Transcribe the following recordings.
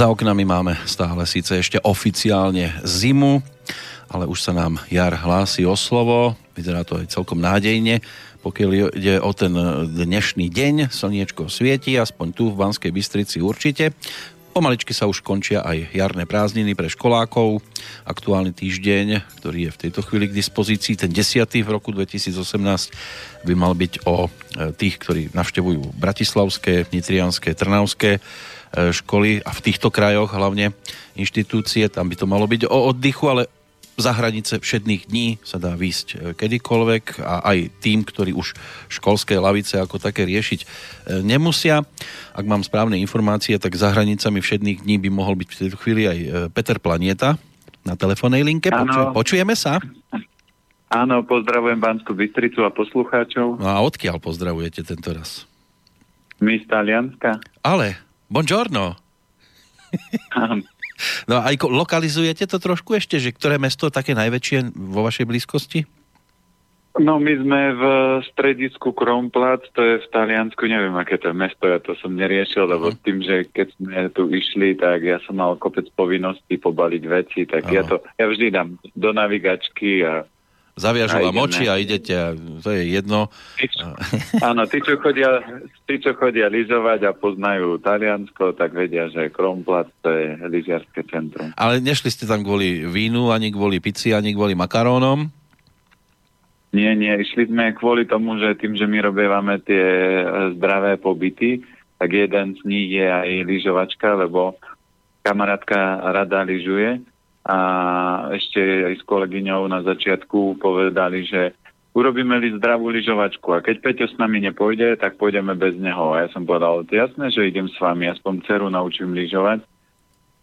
Za oknami máme stále síce ešte oficiálne zimu, ale už sa nám jar hlási o slovo. Vyzerá to aj celkom nádejne. Pokiaľ ide o ten dnešný deň, slniečko svieti, aspoň tu v Banskej Bystrici určite. Pomaličky sa už končia aj jarné prázdniny pre školákov. Aktuálny týždeň, ktorý je v tejto chvíli k dispozícii, ten 10. v roku 2018 by mal byť o e, tých, ktorí navštevujú bratislavské, nitrianské, trnavské školy a v týchto krajoch hlavne inštitúcie, tam by to malo byť o oddychu, ale za hranice všedných dní sa dá výjsť e, kedykoľvek a aj tým, ktorí už školské lavice ako také riešiť e, nemusia. Ak mám správne informácie, tak za hranicami všedných dní by mohol byť v tejto chvíli aj Peter Planieta na telefónnej linke. Poču- počujeme sa? Áno, pozdravujem Banskú Bystricu a poslucháčov. No a odkiaľ pozdravujete tento raz? My z Talianska. Ale, Buongiorno. no a aj lokalizujete to trošku ešte, že ktoré mesto také najväčšie vo vašej blízkosti? No my sme v stredisku Kronplatz, to je v Taliansku, neviem aké to je mesto, ja to som neriešil, lebo uh-huh. tým, že keď sme tu išli, tak ja som mal kopec povinností pobaliť veci, tak uh-huh. ja to, ja vždy dám do navigačky a Zaviažu vám oči a idete, a to je jedno. Tí, áno, tí čo, chodia, tí, čo chodia lyžovať a poznajú Taliansko, tak vedia, že Kronplatz to je lyžiarské centrum. Ale nešli ste tam kvôli vínu, ani kvôli pici, ani kvôli makarónom? Nie, nie, išli sme kvôli tomu, že tým, že my robievame tie e, zdravé pobyty, tak jeden z nich je aj lyžovačka, lebo kamarátka rada lyžuje a ešte aj s kolegyňou na začiatku povedali, že urobíme li zdravú lyžovačku a keď Peťo s nami nepôjde, tak pôjdeme bez neho. A ja som povedal, jasné, že idem s vami, aspoň dceru naučím lyžovať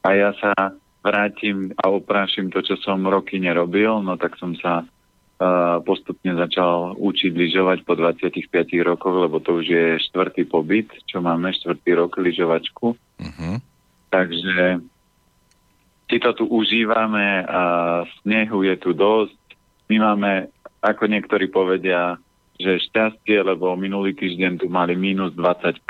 a ja sa vrátim a oprášim to, čo som roky nerobil, no tak som sa uh, postupne začal učiť lyžovať po 25 rokoch, lebo to už je štvrtý pobyt, čo máme, štvrtý rok lyžovačku. Uh-huh. Takže si to tu užívame a snehu je tu dosť. My máme, ako niektorí povedia, že šťastie, lebo minulý týždeň tu mali minus 25,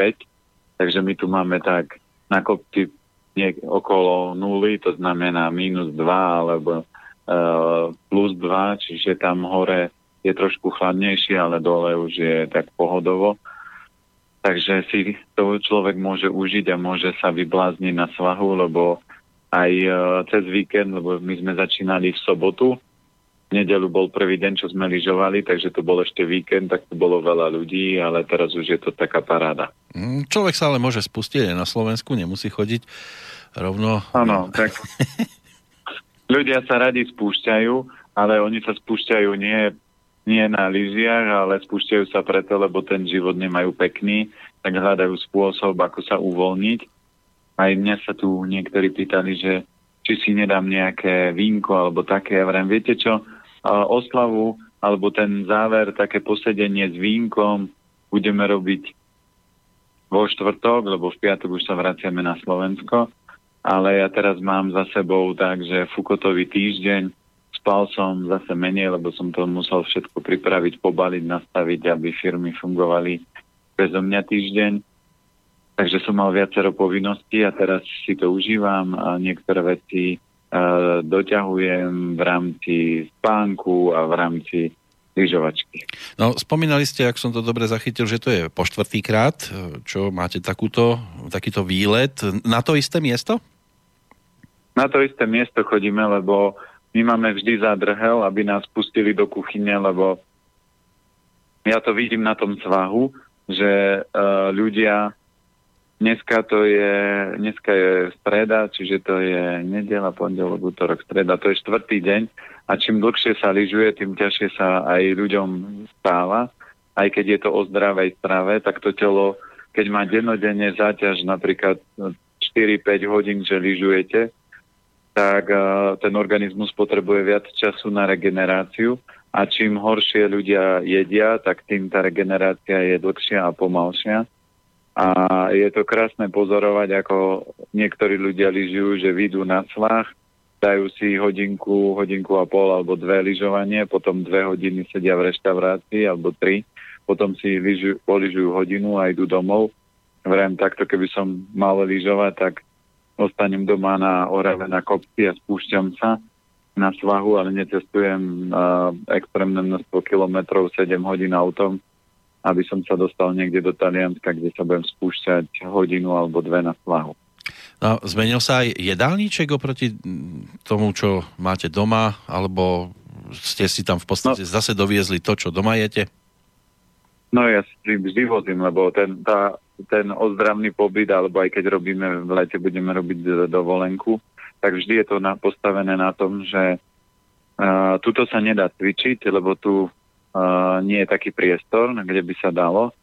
takže my tu máme tak na kopci niek- okolo nuly, to znamená minus 2 alebo uh, plus 2, čiže tam hore je trošku chladnejšie, ale dole už je tak pohodovo. Takže si to človek môže užiť a môže sa vyblázniť na svahu, lebo aj uh, cez víkend, lebo my sme začínali v sobotu. V nedelu bol prvý deň, čo sme lyžovali, takže to bol ešte víkend, tak to bolo veľa ľudí, ale teraz už je to taká paráda. Mm, človek sa ale môže spustiť aj na Slovensku, nemusí chodiť rovno... Áno, tak ľudia sa radi spúšťajú, ale oni sa spúšťajú nie, nie na lyžiach, ale spúšťajú sa preto, lebo ten život nemajú pekný, tak hľadajú spôsob, ako sa uvoľniť aj dnes sa tu niektorí pýtali, že či si nedám nejaké vínko alebo také. Ja vrem, viete čo, oslavu alebo ten záver, také posedenie s vínkom budeme robiť vo štvrtok, lebo v piatok už sa vraciame na Slovensko. Ale ja teraz mám za sebou takže Fukotový týždeň. Spal som zase menej, lebo som to musel všetko pripraviť, pobaliť, nastaviť, aby firmy fungovali bezo mňa týždeň Takže som mal viacero povinností a teraz si to užívam a niektoré veci uh, doťahujem v rámci spánku a v rámci lyžovačky. No, spomínali ste, ak som to dobre zachytil, že to je po štvrtýkrát, čo máte takúto, takýto výlet. Na to isté miesto? Na to isté miesto chodíme, lebo my máme vždy zádrhel, aby nás pustili do kuchyne, lebo ja to vidím na tom svahu, že uh, ľudia Dneska to je, dneska je streda, čiže to je nedela, pondelok, útorok, streda, to je štvrtý deň. A čím dlhšie sa lyžuje, tým ťažšie sa aj ľuďom stáva. Aj keď je to o zdravej strave, tak to telo, keď má dennodenne záťaž napríklad 4-5 hodín, že lyžujete, tak uh, ten organizmus potrebuje viac času na regeneráciu. A čím horšie ľudia jedia, tak tým tá regenerácia je dlhšia a pomalšia a je to krásne pozorovať, ako niektorí ľudia lyžujú, že vyjdú na svách, dajú si hodinku, hodinku a pol alebo dve lyžovanie, potom dve hodiny sedia v reštaurácii alebo tri, potom si lyžujú, polyžujú hodinu a idú domov. Vrem takto, keby som mal lyžovať, tak ostanem doma na Orave na kopci a spúšťam sa na svahu, ale necestujem uh, extrémne množstvo kilometrov, 7 hodín autom, aby som sa dostal niekde do Talianska, kde sa budem spúšťať hodinu alebo dve na svahu. No, zmenil sa aj jedálniček oproti tomu, čo máte doma, alebo ste si tam v podstate no, zase doviezli to, čo doma jete? No ja si vždy vozím, lebo ten, tá, ten ozdravný pobyt, alebo aj keď robíme v lete, budeme robiť dovolenku, tak vždy je to na, postavené na tom, že uh, tuto sa nedá cvičiť, lebo tu uh, nie je taký priestor, kde by sa dalo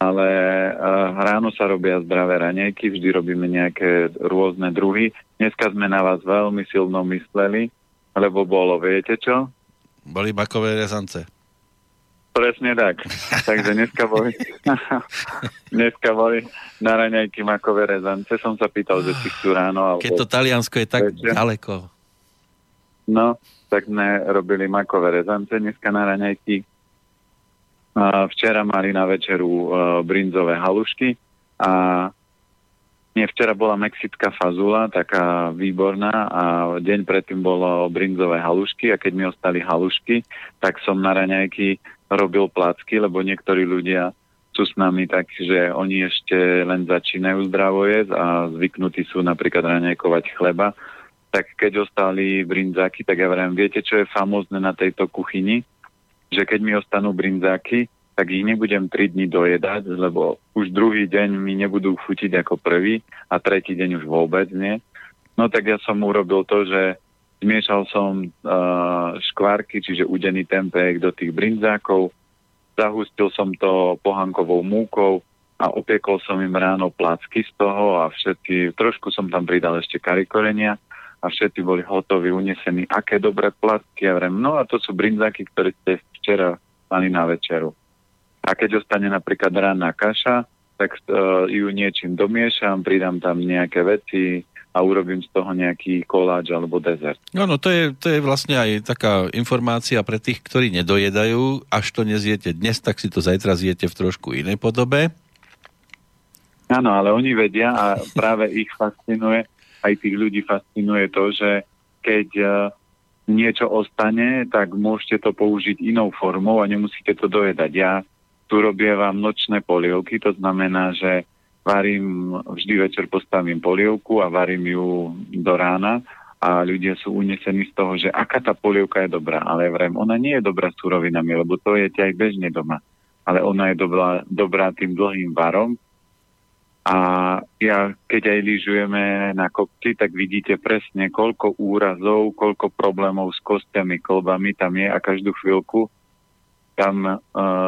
ale uh, ráno sa robia zdravé ranejky, vždy robíme nejaké rôzne druhy. Dneska sme na vás veľmi silno mysleli, lebo bolo, viete čo? Boli bakové rezance. Presne tak. Takže dneska boli, dneska boli na raňajky makové rezance. Som sa pýtal, že či chcú ráno. Alebo... Keď to Taliansko je tak večer. ďaleko. No, tak sme robili makové rezance dneska na raňajky. Včera mali na večeru e, brinzové halušky a nie, včera bola mexická fazula, taká výborná a deň predtým bolo brinzové halušky a keď mi ostali halušky, tak som na raňajky robil placky, lebo niektorí ľudia sú s nami tak, že oni ešte len začínajú zdravo jesť a zvyknutí sú napríklad raňajkovať chleba. Tak keď ostali brinzáky, tak ja vrem, viete, čo je famózne na tejto kuchyni? že keď mi ostanú brinzáky, tak ich nebudem 3 dní dojedať, lebo už druhý deň mi nebudú chutiť ako prvý a tretí deň už vôbec nie. No tak ja som urobil to, že zmiešal som uh, škvárky, čiže udený tempeh do tých brinzákov, zahustil som to pohankovou múkou a opiekol som im ráno placky z toho a všetky, trošku som tam pridal ešte karikorenia a všetci boli hotoví, unesení, aké dobré placky. Ja vrem, no a to sú brinzáky, ktoré ste včera mali na večeru. A keď ostane napríklad ranná kaša, tak uh, ju niečím domiešam, pridám tam nejaké veci a urobím z toho nejaký koláč alebo dezert. No, no to, je, to je vlastne aj taká informácia pre tých, ktorí nedojedajú. Až to nezjete dnes, tak si to zajtra zjete v trošku inej podobe. Áno, ale oni vedia a práve ich fascinuje, aj tých ľudí fascinuje to, že keď uh, niečo ostane, tak môžete to použiť inou formou a nemusíte to dojedať. Ja tu robievam nočné polievky, to znamená, že varím, vždy večer postavím polievku a varím ju do rána a ľudia sú unesení z toho, že aká tá polievka je dobrá. Ale vrem, ona nie je dobrá surovinami, lebo to jete aj bežne doma. Ale ona je dobrá, dobrá tým dlhým varom, a ja, keď aj lyžujeme na kopci, tak vidíte presne, koľko úrazov, koľko problémov s kostiami, kolbami tam je a každú chvíľku tam uh,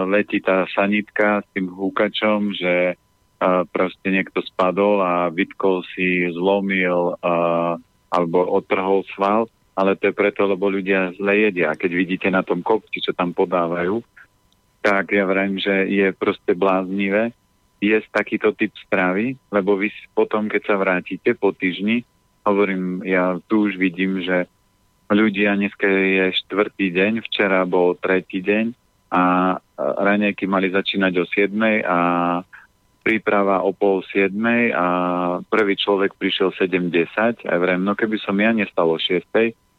letí tá sanitka s tým húkačom, že uh, proste niekto spadol a vytkol si, zlomil uh, alebo odtrhol sval, ale to je preto, lebo ľudia zle jedia. Keď vidíte na tom kopci, čo tam podávajú, tak ja vrajím, že je proste bláznivé, jesť takýto typ stravy, lebo vy potom, keď sa vrátite po týždni, hovorím, ja tu už vidím, že ľudia, dneska je štvrtý deň, včera bol tretí deň a ranejky mali začínať o 7 a príprava o pol 7 a prvý človek prišiel 7.10 a vrem, no keby som ja nestal o 6,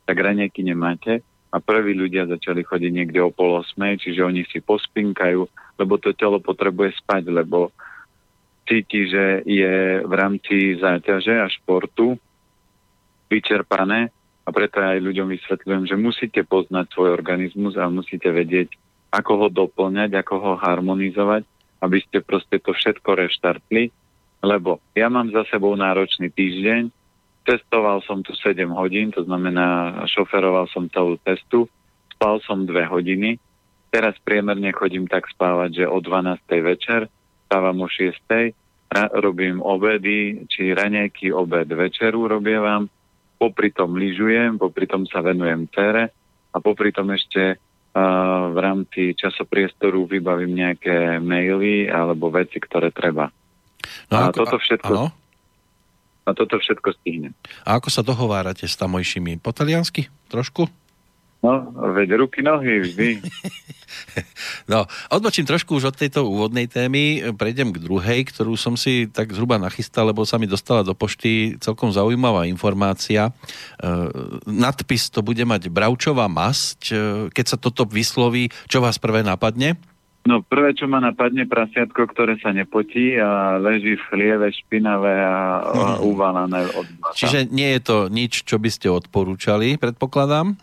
tak ranejky nemáte a prví ľudia začali chodiť niekde o pol 8, čiže oni si pospinkajú, lebo to telo potrebuje spať, lebo cíti, že je v rámci záťaže a športu vyčerpané a preto aj ľuďom vysvetľujem, že musíte poznať svoj organizmus a musíte vedieť, ako ho doplňať, ako ho harmonizovať, aby ste proste to všetko reštartli, lebo ja mám za sebou náročný týždeň, testoval som tu 7 hodín, to znamená, šoferoval som celú testu, spal som 2 hodiny, teraz priemerne chodím tak spávať, že o 12. večer, stávam o 6. Ra- robím obedy, či raňajky, obed, večeru robievam, popri tom lyžujem, popri tom sa venujem cere a popri tom ešte uh, v rámci časopriestoru vybavím nejaké maily alebo veci, ktoré treba. No a, ako, toto všetko... A, A toto všetko stihne. A ako sa dohovárate s tamojšími? Po taliansky? Trošku? No, veď ruky, nohy, vždy. no, odbočím trošku už od tejto úvodnej témy, prejdem k druhej, ktorú som si tak zhruba nachystal, lebo sa mi dostala do pošty celkom zaujímavá informácia. E, nadpis to bude mať Bravčová masť. E, keď sa toto vysloví, čo vás prvé napadne? No prvé, čo ma napadne, prasiatko, ktoré sa nepotí a leží v chlieve špinavé a, a uvalané od Čiže nie je to nič, čo by ste odporúčali, predpokladám?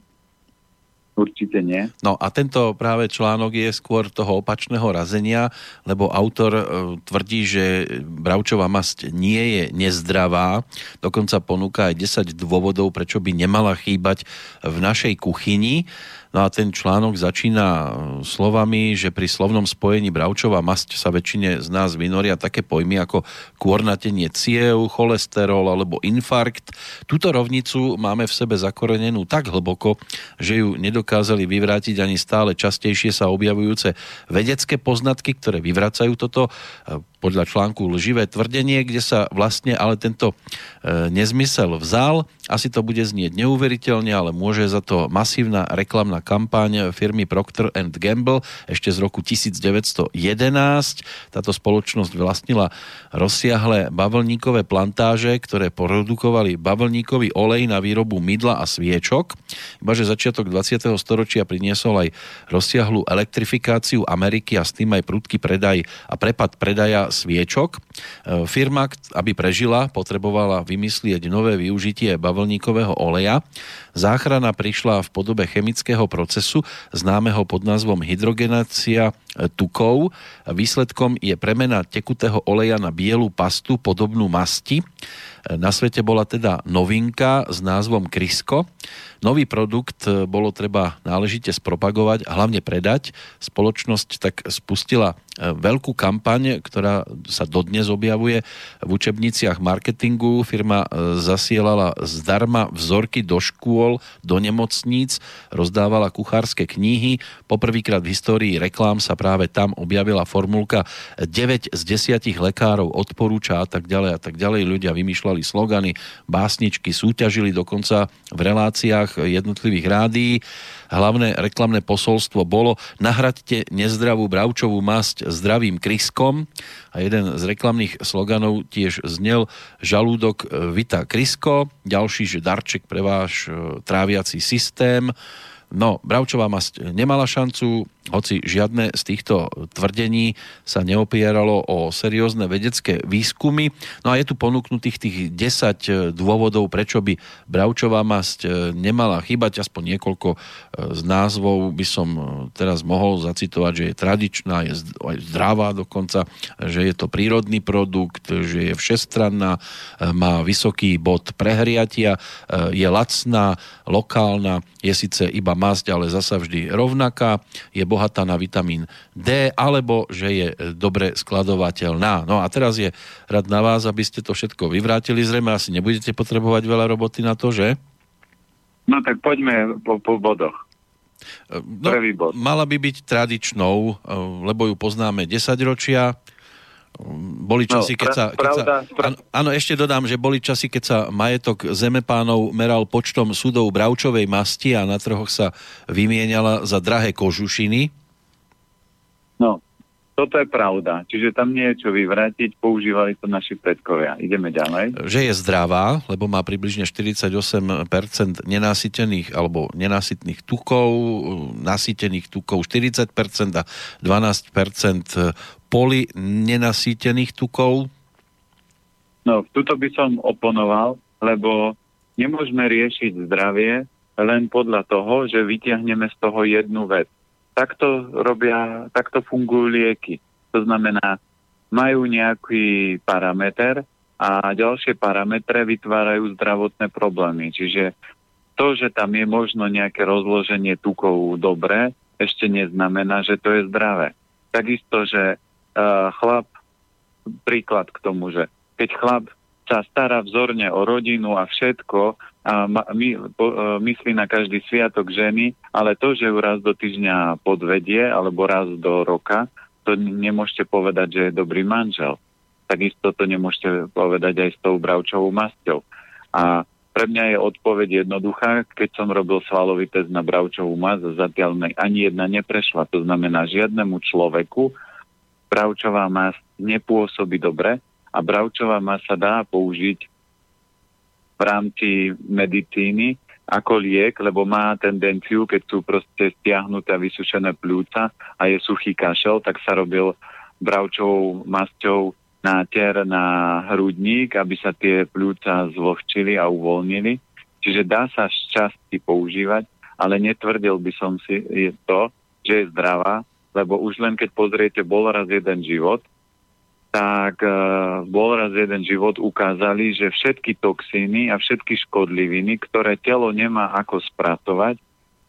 Určite nie. No a tento práve článok je skôr toho opačného razenia, lebo autor e, tvrdí, že bravčová masť nie je nezdravá, dokonca ponúka aj 10 dôvodov, prečo by nemala chýbať v našej kuchyni. No a ten článok začína e, slovami, že pri slovnom spojení bravčová masť sa väčšine z nás vynoria také pojmy ako kôrnatenie ciev, cholesterol alebo infarkt. Túto rovnicu máme v sebe zakorenenú tak hlboko, že ju nedokázali vyvrátiť ani stále častejšie sa objavujúce vedecké poznatky, ktoré vyvracajú toto e, podľa článku lživé tvrdenie, kde sa vlastne ale tento e, nezmysel vzal. Asi to bude znieť neuveriteľne, ale môže za to masívna reklamná kampaň firmy Procter Gamble ešte z roku 1911. Táto spoločnosť vlastnila rozsiahle bavlníkové plantáže, ktoré produkovali bavlníkový olej na výrobu mydla a sviečok. Ibaže začiatok 20. storočia priniesol aj rozsiahlu elektrifikáciu Ameriky a s tým aj prudký predaj a prepad predaja sviečok. E, firma, aby prežila, potrebovala vymyslieť nové využitie bavlníkového oleja. Záchrana prišla v podobe chemického procesu známeho pod názvom hydrogenácia tukov. Výsledkom je premena tekutého oleja na bielu pastu podobnú masti. Na svete bola teda novinka s názvom Krysko. Nový produkt e, bolo treba náležite spropagovať a hlavne predať. Spoločnosť tak spustila e, veľkú kampaň, ktorá sa dodnes objavuje v učebniciach marketingu. Firma e, zasielala zdarma vzorky do škôl, do nemocníc, rozdávala kuchárske knihy. Poprvýkrát v histórii reklám sa práve tam objavila formulka 9 z 10 lekárov odporúča a tak ďalej a tak ďalej. Ľudia vymýšľali slogany, básničky, súťažili dokonca v reláciách jednotlivých rádií. Hlavné reklamné posolstvo bolo nahraďte nezdravú bravčovú masť zdravým kryskom a jeden z reklamných sloganov tiež znel žalúdok Vita Krysko, ďalší, že darček pre váš e, tráviaci systém. No, bravčová masť nemala šancu, hoci žiadne z týchto tvrdení sa neopieralo o seriózne vedecké výskumy. No a je tu ponúknutých tých 10 e, dôvodov, prečo by bravčová masť e, nemala chýbať, aspoň niekoľko e, z názvov by som teraz mohol zacitovať, že je tradičná, je zdravá dokonca, že je to prírodný produkt, že je všestranná, má vysoký bod prehriatia, je lacná, lokálna, je síce iba masť, ale zasa vždy rovnaká, je bohatá na vitamín D, alebo že je dobre skladovateľná. No a teraz je rad na vás, aby ste to všetko vyvrátili. Zrejme asi nebudete potrebovať veľa roboty na to, že? No tak poďme po, po bodoch. No, bod. Mala by byť tradičnou, eh, lebo ju poznáme 10 ročia. Boli no, časy, keď sa... Keď sa áno, áno, ešte dodám, že boli časy, keď sa majetok zemepánov meral počtom súdov bravčovej masti a na trhoch sa vymieniala za drahé kožušiny. No, toto je pravda. Čiže tam nie je čo vyvrátiť, používali to naši predkovia. Ideme ďalej. Že je zdravá, lebo má približne 48% nenasytených alebo nenasytných tukov, nasýtených tukov 40% a 12% poli nenasýtených tukov? No, tuto by som oponoval, lebo nemôžeme riešiť zdravie len podľa toho, že vyťahneme z toho jednu vec. Takto robia, takto fungujú lieky. To znamená, majú nejaký parameter a ďalšie parametre vytvárajú zdravotné problémy. Čiže to, že tam je možno nejaké rozloženie tukov dobre, ešte neznamená, že to je zdravé. Takisto, že chlap, príklad k tomu, že keď chlap sa stará vzorne o rodinu a všetko a my, po, e, myslí na každý sviatok ženy, ale to, že ju raz do týždňa podvedie alebo raz do roka, to nemôžete povedať, že je dobrý manžel. Takisto to nemôžete povedať aj s tou bravčovou masťou. A pre mňa je odpoveď jednoduchá. Keď som robil svalový test na bravčovú mas, zatiaľ ani jedna neprešla. To znamená, žiadnemu človeku bravčová mas nepôsobí dobre a bravčová mas sa dá použiť v rámci medicíny ako liek, lebo má tendenciu, keď sú proste stiahnuté vysušené pľúca a je suchý kašel, tak sa robil bravčovou masťou náter na hrudník, aby sa tie pľúca zvlhčili a uvoľnili. Čiže dá sa z časti používať, ale netvrdil by som si to, že je zdravá, lebo už len keď pozriete bol raz jeden život, tak uh, bol raz jeden život ukázali, že všetky toxíny a všetky škodliviny, ktoré telo nemá ako spracovať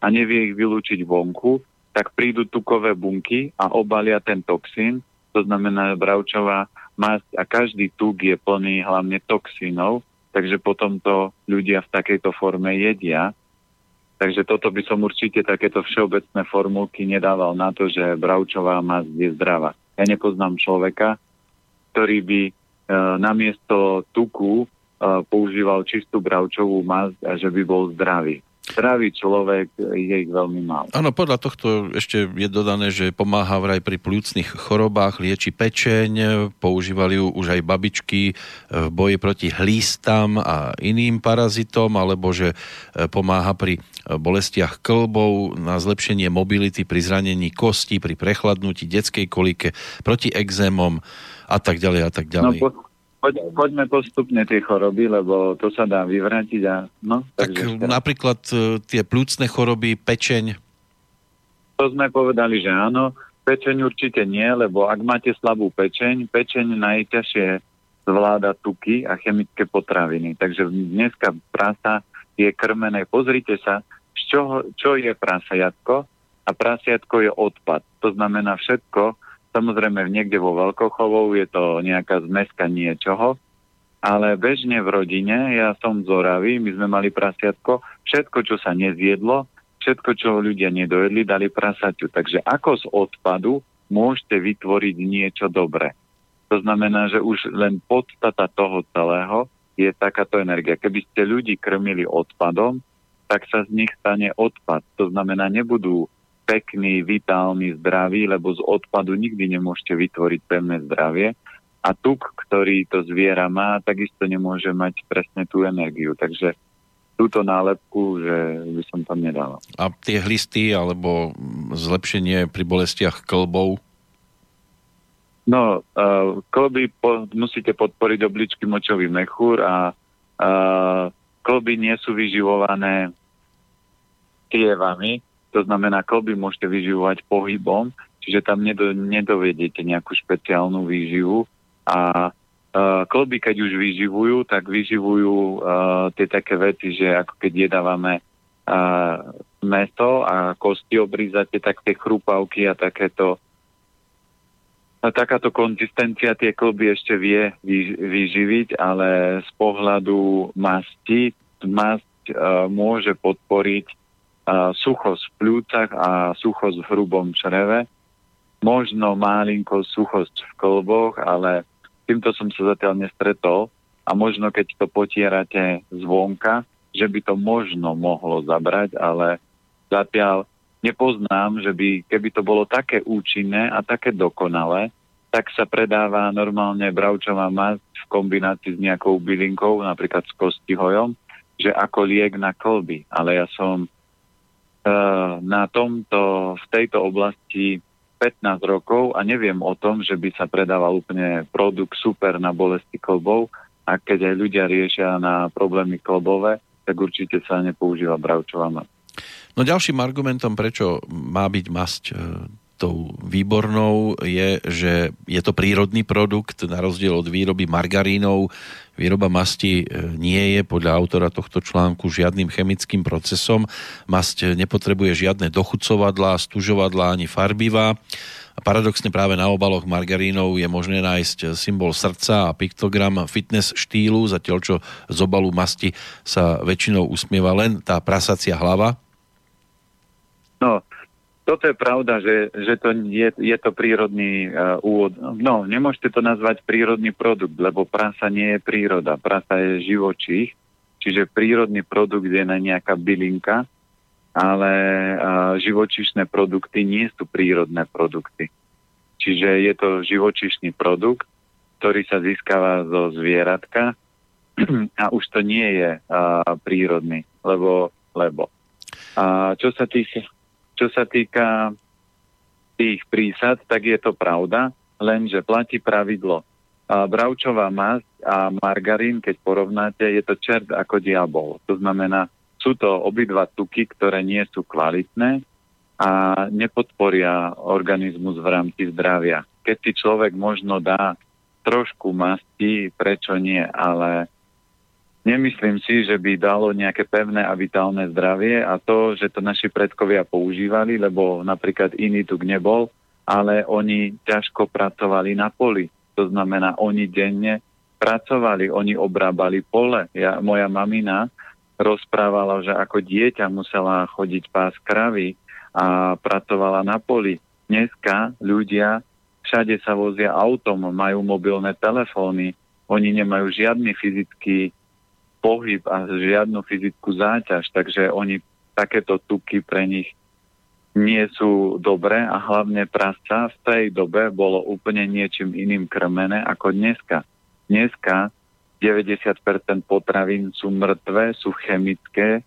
a nevie ich vylúčiť vonku, tak prídu tukové bunky a obalia ten toxín. To znamená, bravčová masť a každý tuk je plný hlavne toxínov, takže potom to ľudia v takejto forme jedia. Takže toto by som určite takéto všeobecné formulky nedával na to, že bravčová masť je zdravá. Ja nepoznám človeka, ktorý by e, namiesto tuku e, používal čistú bravčovú masť a že by bol zdravý zdravý človek je ich veľmi málo. Áno, podľa tohto ešte je dodané, že pomáha vraj pri plúcnych chorobách, lieči pečeň, používali ju už aj babičky v boji proti hlístam a iným parazitom, alebo že e, pomáha pri bolestiach klbov, na zlepšenie mobility, pri zranení kosti, pri prechladnutí, detskej kolike, proti exémom a tak ďalej a tak ďalej. No, po Poď, poďme postupne tie choroby, lebo to sa dá vyvrátiť. A, no, tak napríklad e, tie plúcne choroby, pečeň? To sme povedali, že áno. Pečeň určite nie, lebo ak máte slabú pečeň, pečeň najťažšie zvláda tuky a chemické potraviny. Takže dneska prasa je krmené. Pozrite sa, z čoho, čo je prasajatko a prasiatko je odpad. To znamená všetko, Samozrejme, niekde vo veľkochovou je to nejaká zmeska niečoho, ale bežne v rodine, ja som z Oravy, my sme mali prasiatko, všetko, čo sa nezjedlo, všetko, čo ľudia nedojedli, dali prasaťu. Takže ako z odpadu môžete vytvoriť niečo dobré. To znamená, že už len podstata toho celého je takáto energia. Keby ste ľudí krmili odpadom, tak sa z nich stane odpad. To znamená, nebudú pekný, vitálny, zdravý, lebo z odpadu nikdy nemôžete vytvoriť pevné zdravie. A tuk, ktorý to zviera má, takisto nemôže mať presne tú energiu. Takže túto nálepku, že by som tam nedal. A tie hlisty alebo zlepšenie pri bolestiach klbov? No, uh, klby po, musíte podporiť obličky močový mechúr a uh, klby nie sú vyživované tievami, to znamená, kolby môžete vyživovať pohybom, čiže tam nedo, nedovedete nejakú špeciálnu výživu. A uh, kolby, keď už vyživujú, tak vyživujú uh, tie také veci, že ako keď jedávame uh, meso a kosti obrízate, tak tie chrupavky a takéto. A takáto konzistencia tie kolby ešte vie vyživiť, ale z pohľadu masti, masť uh, môže podporiť suchosť v pľúcach a suchosť v hrubom čreve, možno malinko suchosť v kolboch, ale týmto som sa zatiaľ nestretol a možno keď to potierate zvonka, že by to možno mohlo zabrať, ale zatiaľ nepoznám, že by, keby to bolo také účinné a také dokonalé, tak sa predáva normálne bravčová masť v kombinácii s nejakou bylinkou, napríklad s kostihojom, že ako liek na kolby. Ale ja som na tomto, v tejto oblasti 15 rokov a neviem o tom, že by sa predával úplne produkt super na bolesti klbov a keď aj ľudia riešia na problémy klbové, tak určite sa nepoužíva bravčová. No ďalším argumentom, prečo má byť masť eh, tou výbornou je, že je to prírodný produkt, na rozdiel od výroby margarínov. Výroba masti e, nie je podľa autora tohto článku žiadnym chemickým procesom. Masť nepotrebuje žiadne dochucovadlá, stužovadlá ani farbivá. A paradoxne práve na obaloch margarínov je možné nájsť symbol srdca a piktogram fitness štýlu, zatiaľ čo z obalu masti sa väčšinou usmieva len tá prasacia hlava. No, toto je pravda, že, že to je, je to prírodný uh, úvod. No, nemôžete to nazvať prírodný produkt, lebo prasa nie je príroda. Prasa je živočích, Čiže prírodný produkt je na nejaká bylinka, ale živočišné produkty nie sú prírodné produkty. Čiže je to živočišný produkt, ktorý sa získava zo zvieratka a už to nie je prírodný, lebo, lebo. A čo sa týka, čo sa týka tých prísad, tak je to pravda, lenže platí pravidlo. A bravčová masť a margarín, keď porovnáte, je to čert ako diabol. To znamená, sú to obidva tuky, ktoré nie sú kvalitné a nepodporia organizmus v rámci zdravia. Keď si človek možno dá trošku masti, prečo nie, ale nemyslím si, že by dalo nejaké pevné a vitálne zdravie a to, že to naši predkovia používali, lebo napríklad iný tuk nebol, ale oni ťažko pracovali na poli. To znamená, oni denne pracovali, oni obrábali pole. Ja, moja mamina rozprávala, že ako dieťa musela chodiť pás kravy a pracovala na poli. Dneska ľudia všade sa vozia autom, majú mobilné telefóny, oni nemajú žiadny fyzický pohyb a žiadnu fyzickú záťaž, takže oni takéto tuky pre nich nie sú dobré a hlavne prasca v tej dobe bolo úplne niečím iným krmené ako dneska. Dneska 90% potravín sú mŕtve, sú chemické,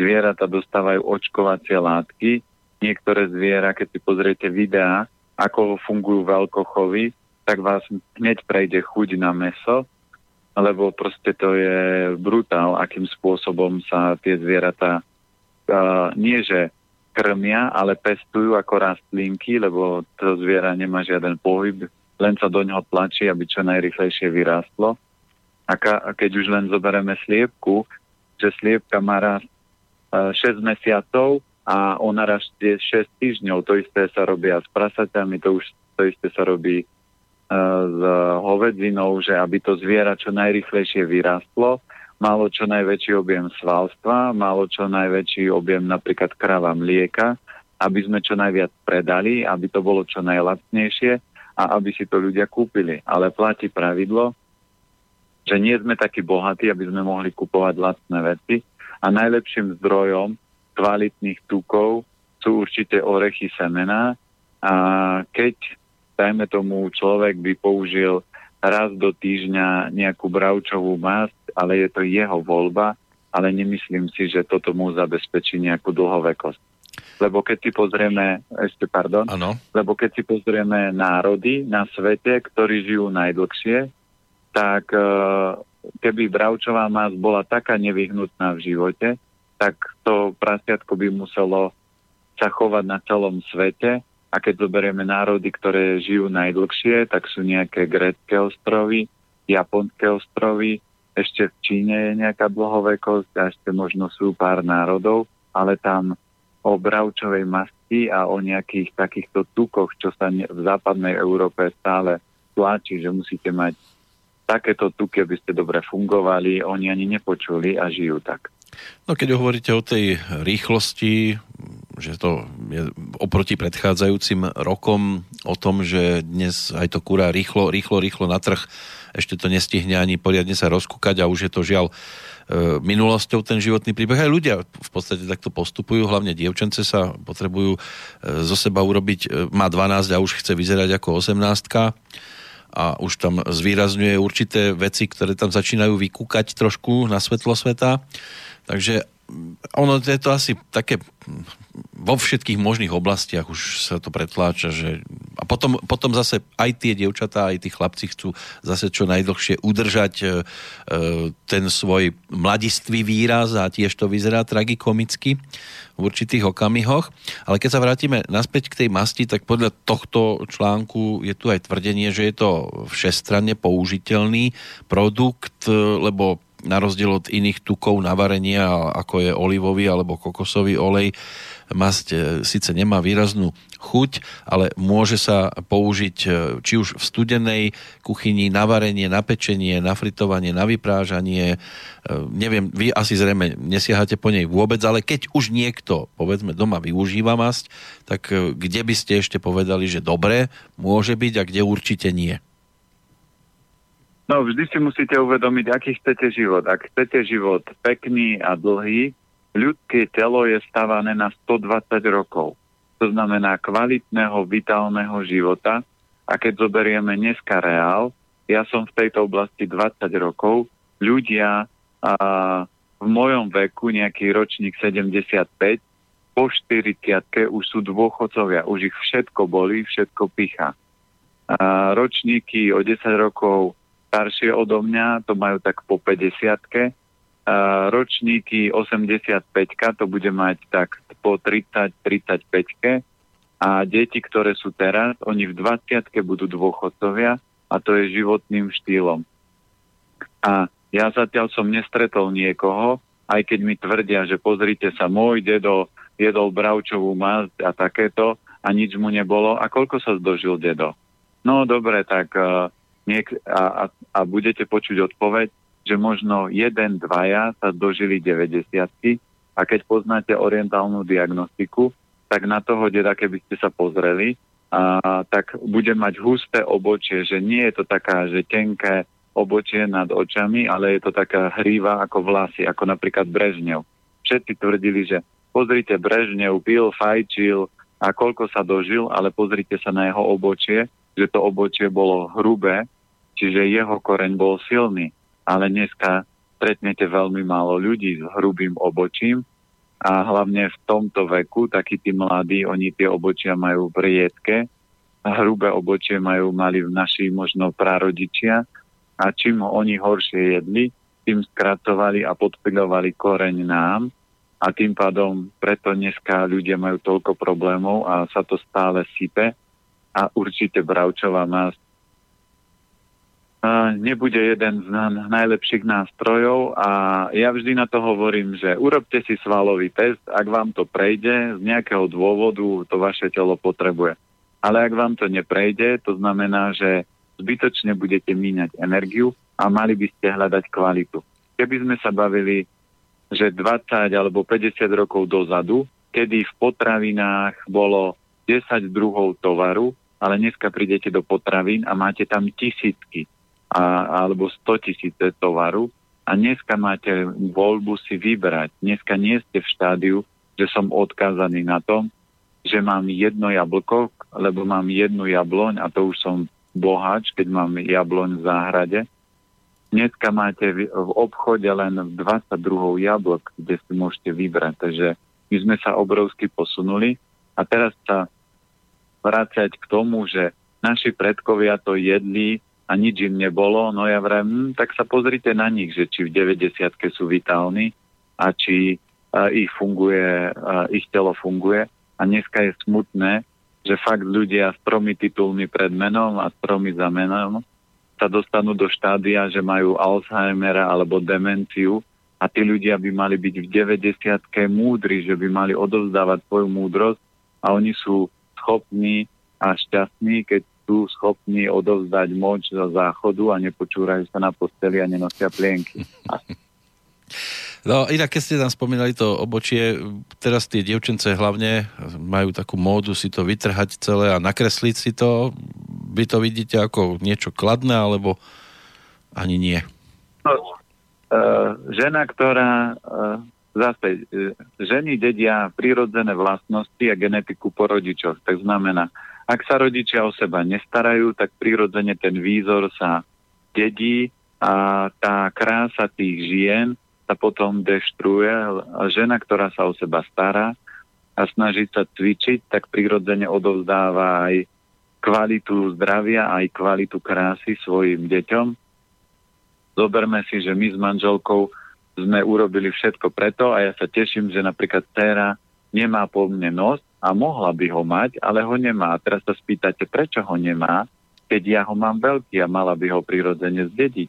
zvieratá dostávajú očkovacie látky, niektoré zviera, keď si pozriete videá, ako fungujú veľkochovy, tak vás hneď prejde chuť na meso, lebo proste to je brutál, akým spôsobom sa tie zvieratá uh, nie že krmia, ale pestujú ako rastlinky, lebo to zviera nemá žiaden pohyb, len sa do ňoho tlačí, aby čo najrychlejšie vyrástlo. A, ka, a keď už len zoberieme sliepku, že sliepka má rast uh, 6 mesiacov a ona rastie 6 týždňov. To isté sa robí a s prasatami, to už to isté sa robí s hovedzinou, že aby to zviera čo najrychlejšie vyrástlo, malo čo najväčší objem svalstva, malo čo najväčší objem napríklad krava mlieka, aby sme čo najviac predali, aby to bolo čo najlacnejšie a aby si to ľudia kúpili. Ale platí pravidlo, že nie sme takí bohatí, aby sme mohli kupovať lacné veci a najlepším zdrojom kvalitných tukov sú určite orechy semená a keď, dajme tomu, človek by použil raz do týždňa nejakú bravčovú masť, ale je to jeho voľba, ale nemyslím si, že toto mu zabezpečí nejakú dlhovekosť. Lebo keď si pozrieme, ešte pardon, ano. lebo keď si pozrieme národy na svete, ktorí žijú najdlhšie, tak e, keby bravčová masť bola taká nevyhnutná v živote, tak to prasiatko by muselo sa chovať na celom svete a keď zoberieme národy, ktoré žijú najdlhšie, tak sú nejaké grécké ostrovy, japonské ostrovy, ešte v Číne je nejaká dlhovekosť a ešte možno sú pár národov, ale tam o bravčovej masti a o nejakých takýchto tukoch, čo sa v západnej Európe stále tlačí, že musíte mať takéto tuky, aby ste dobre fungovali, oni ani nepočuli a žijú tak. No keď hovoríte o tej rýchlosti, že to je oproti predchádzajúcim rokom o tom, že dnes aj to kurá rýchlo, rýchlo, rýchlo na trh, ešte to nestihne ani poriadne sa rozkúkať a už je to žiaľ e, minulosťou ten životný príbeh. Aj ľudia v podstate takto postupujú, hlavne dievčence sa potrebujú e, zo seba urobiť, e, má 12 a už chce vyzerať ako 18 a už tam zvýrazňuje určité veci, ktoré tam začínajú vykúkať trošku na svetlo sveta. Takže ono je to asi také vo všetkých možných oblastiach už sa to pretláča, že a potom, potom zase aj tie dievčatá, aj tí chlapci chcú zase čo najdlhšie udržať e, e, ten svoj mladistvý výraz a tiež to vyzerá tragikomicky v určitých okamihoch. Ale keď sa vrátime naspäť k tej masti, tak podľa tohto článku je tu aj tvrdenie, že je to všestranne použiteľný produkt, lebo na rozdiel od iných tukov na varenie, ako je olivový alebo kokosový olej, masť e, síce nemá výraznú chuť, ale môže sa použiť e, či už v studenej kuchyni na varenie, na pečenie, na fritovanie, na vyprážanie. E, neviem, vy asi zrejme nesiahate po nej vôbec, ale keď už niekto, povedzme, doma využíva masť, tak kde by ste ešte povedali, že dobre môže byť a kde určite nie? No, vždy si musíte uvedomiť, aký chcete život. Ak chcete život pekný a dlhý, ľudské telo je stavané na 120 rokov. To znamená kvalitného, vitálneho života. A keď zoberieme dneska reál, ja som v tejto oblasti 20 rokov, ľudia a, v mojom veku, nejaký ročník 75, po 40 už sú dôchodcovia, už ich všetko boli, všetko picha. A ročníky o 10 rokov staršie odo mňa, to majú tak po 50 a ročníky 85 to bude mať tak po 30-35 a deti, ktoré sú teraz, oni v 20 budú dôchodcovia a to je životným štýlom. A ja zatiaľ som nestretol niekoho, aj keď mi tvrdia, že pozrite sa, môj dedo jedol bravčovú masť a takéto a nič mu nebolo. A koľko sa zdožil dedo? No dobre, tak uh, niek- a, a, a budete počuť odpoveď, že možno jeden, dvaja sa dožili 90 a keď poznáte orientálnu diagnostiku, tak na toho deda, keby ste sa pozreli, a, tak bude mať husté obočie, že nie je to taká, že tenké obočie nad očami, ale je to taká hríva ako vlasy, ako napríklad Brežnev. Všetci tvrdili, že pozrite Brežnev, pil, fajčil a koľko sa dožil, ale pozrite sa na jeho obočie, že to obočie bolo hrubé, čiže jeho koreň bol silný. Ale dneska stretnete veľmi málo ľudí s hrubým obočím a hlavne v tomto veku, takí tí mladí, oni tie obočia majú v hrubé obočie majú mali v naši možno prarodičia a čím oni horšie jedli, tým skracovali a podpilovali koreň nám a tým pádom preto dneska ľudia majú toľko problémov a sa to stále sype a určite bravčová masť nebude jeden z najlepších nástrojov a ja vždy na to hovorím, že urobte si svalový test, ak vám to prejde, z nejakého dôvodu to vaše telo potrebuje. Ale ak vám to neprejde, to znamená, že zbytočne budete míňať energiu a mali by ste hľadať kvalitu. Keby sme sa bavili, že 20 alebo 50 rokov dozadu, kedy v potravinách bolo 10 druhov tovaru, ale dneska prídete do potravín a máte tam tisícky a, alebo 100 tisíce tovaru a dneska máte voľbu si vybrať. Dneska nie ste v štádiu, že som odkázaný na tom, že mám jedno jablko, lebo mám jednu jabloň a to už som bohač, keď mám jabloň v záhrade. Dneska máte v, v obchode len 22 jablok, kde si môžete vybrať. Takže my sme sa obrovsky posunuli a teraz sa vrácať k tomu, že naši predkovia to jedli a nič im nebolo, no ja vrem, hm, tak sa pozrite na nich, že či v 90 sú vitálni a či uh, ich funguje, uh, ich telo funguje. A dneska je smutné, že fakt ľudia s tromi titulmi pred menom a s tromi za menom sa dostanú do štádia, že majú Alzheimera alebo demenciu. A tí ľudia by mali byť v 90 múdri, že by mali odovzdávať svoju múdrosť. A oni sú schopní a šťastní, keď sú schopní odovzdať moč za záchodu a nepočúrajú sa na posteli a nenosia plienky. No inak, keď ste tam spomínali to obočie, teraz tie dievčence hlavne majú takú módu si to vytrhať celé a nakresliť si to. Vy to vidíte ako niečo kladné, alebo ani nie? No, uh, žena, ktorá uh, zase, uh, ženy dedia prírodzené vlastnosti a genetiku po rodičoch. Tak znamená, ak sa rodičia o seba nestarajú, tak prirodzene ten výzor sa dedí a tá krása tých žien sa potom deštruuje. Žena, ktorá sa o seba stará a snaží sa cvičiť, tak prirodzene odovzdáva aj kvalitu zdravia, aj kvalitu krásy svojim deťom. Zoberme si, že my s manželkou sme urobili všetko preto a ja sa teším, že napríklad dcera nemá po mne nos, a mohla by ho mať, ale ho nemá. A teraz sa spýtate, prečo ho nemá, keď ja ho mám veľký a mala by ho prirodzene zdediť.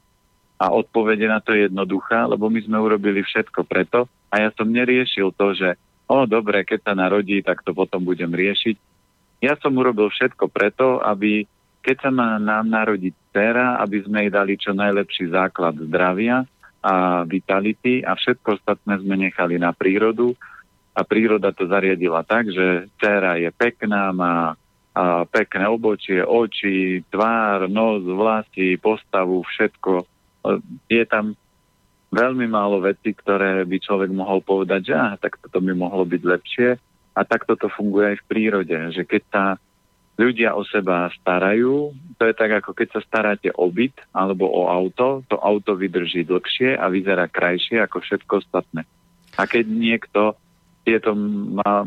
A odpovede na to je jednoduchá, lebo my sme urobili všetko preto a ja som neriešil to, že o dobre, keď sa narodí, tak to potom budem riešiť. Ja som urobil všetko preto, aby keď sa má nám narodiť dcera, aby sme jej dali čo najlepší základ zdravia a vitality a všetko ostatné sme nechali na prírodu a príroda to zariadila tak, že dcera je pekná, má a pekné obočie, oči, tvár, nos, vlasy, postavu, všetko. Je tam veľmi málo vecí, ktoré by človek mohol povedať, že ah, tak toto by mohlo byť lepšie. A takto to funguje aj v prírode, že keď sa ľudia o seba starajú, to je tak, ako keď sa staráte o byt alebo o auto, to auto vydrží dlhšie a vyzerá krajšie ako všetko ostatné. A keď niekto tieto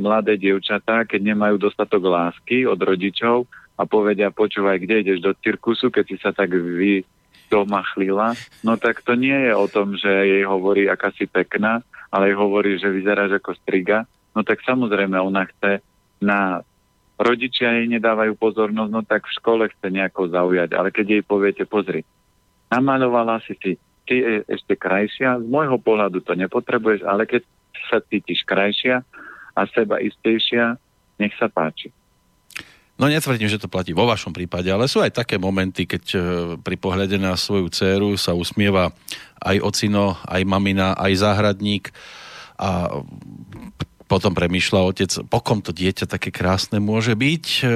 mladé dievčatá, keď nemajú dostatok lásky od rodičov a povedia, počúvaj, kde ideš do cirkusu, keď si sa tak vy domachlila, no tak to nie je o tom, že jej hovorí, aká si pekná, ale jej hovorí, že vyzeráš ako striga, no tak samozrejme ona chce na rodičia jej nedávajú pozornosť, no tak v škole chce nejako zaujať, ale keď jej poviete, pozri, namalovala si si, ty je ešte krajšia, z môjho pohľadu to nepotrebuješ, ale keď sa cítiš krajšia a seba istejšia, nech sa páči. No netvrdím, že to platí vo vašom prípade, ale sú aj také momenty, keď e, pri pohľade na svoju dceru sa usmieva aj ocino, aj mamina, aj záhradník a potom premýšľa otec, pokom to dieťa také krásne môže byť. E,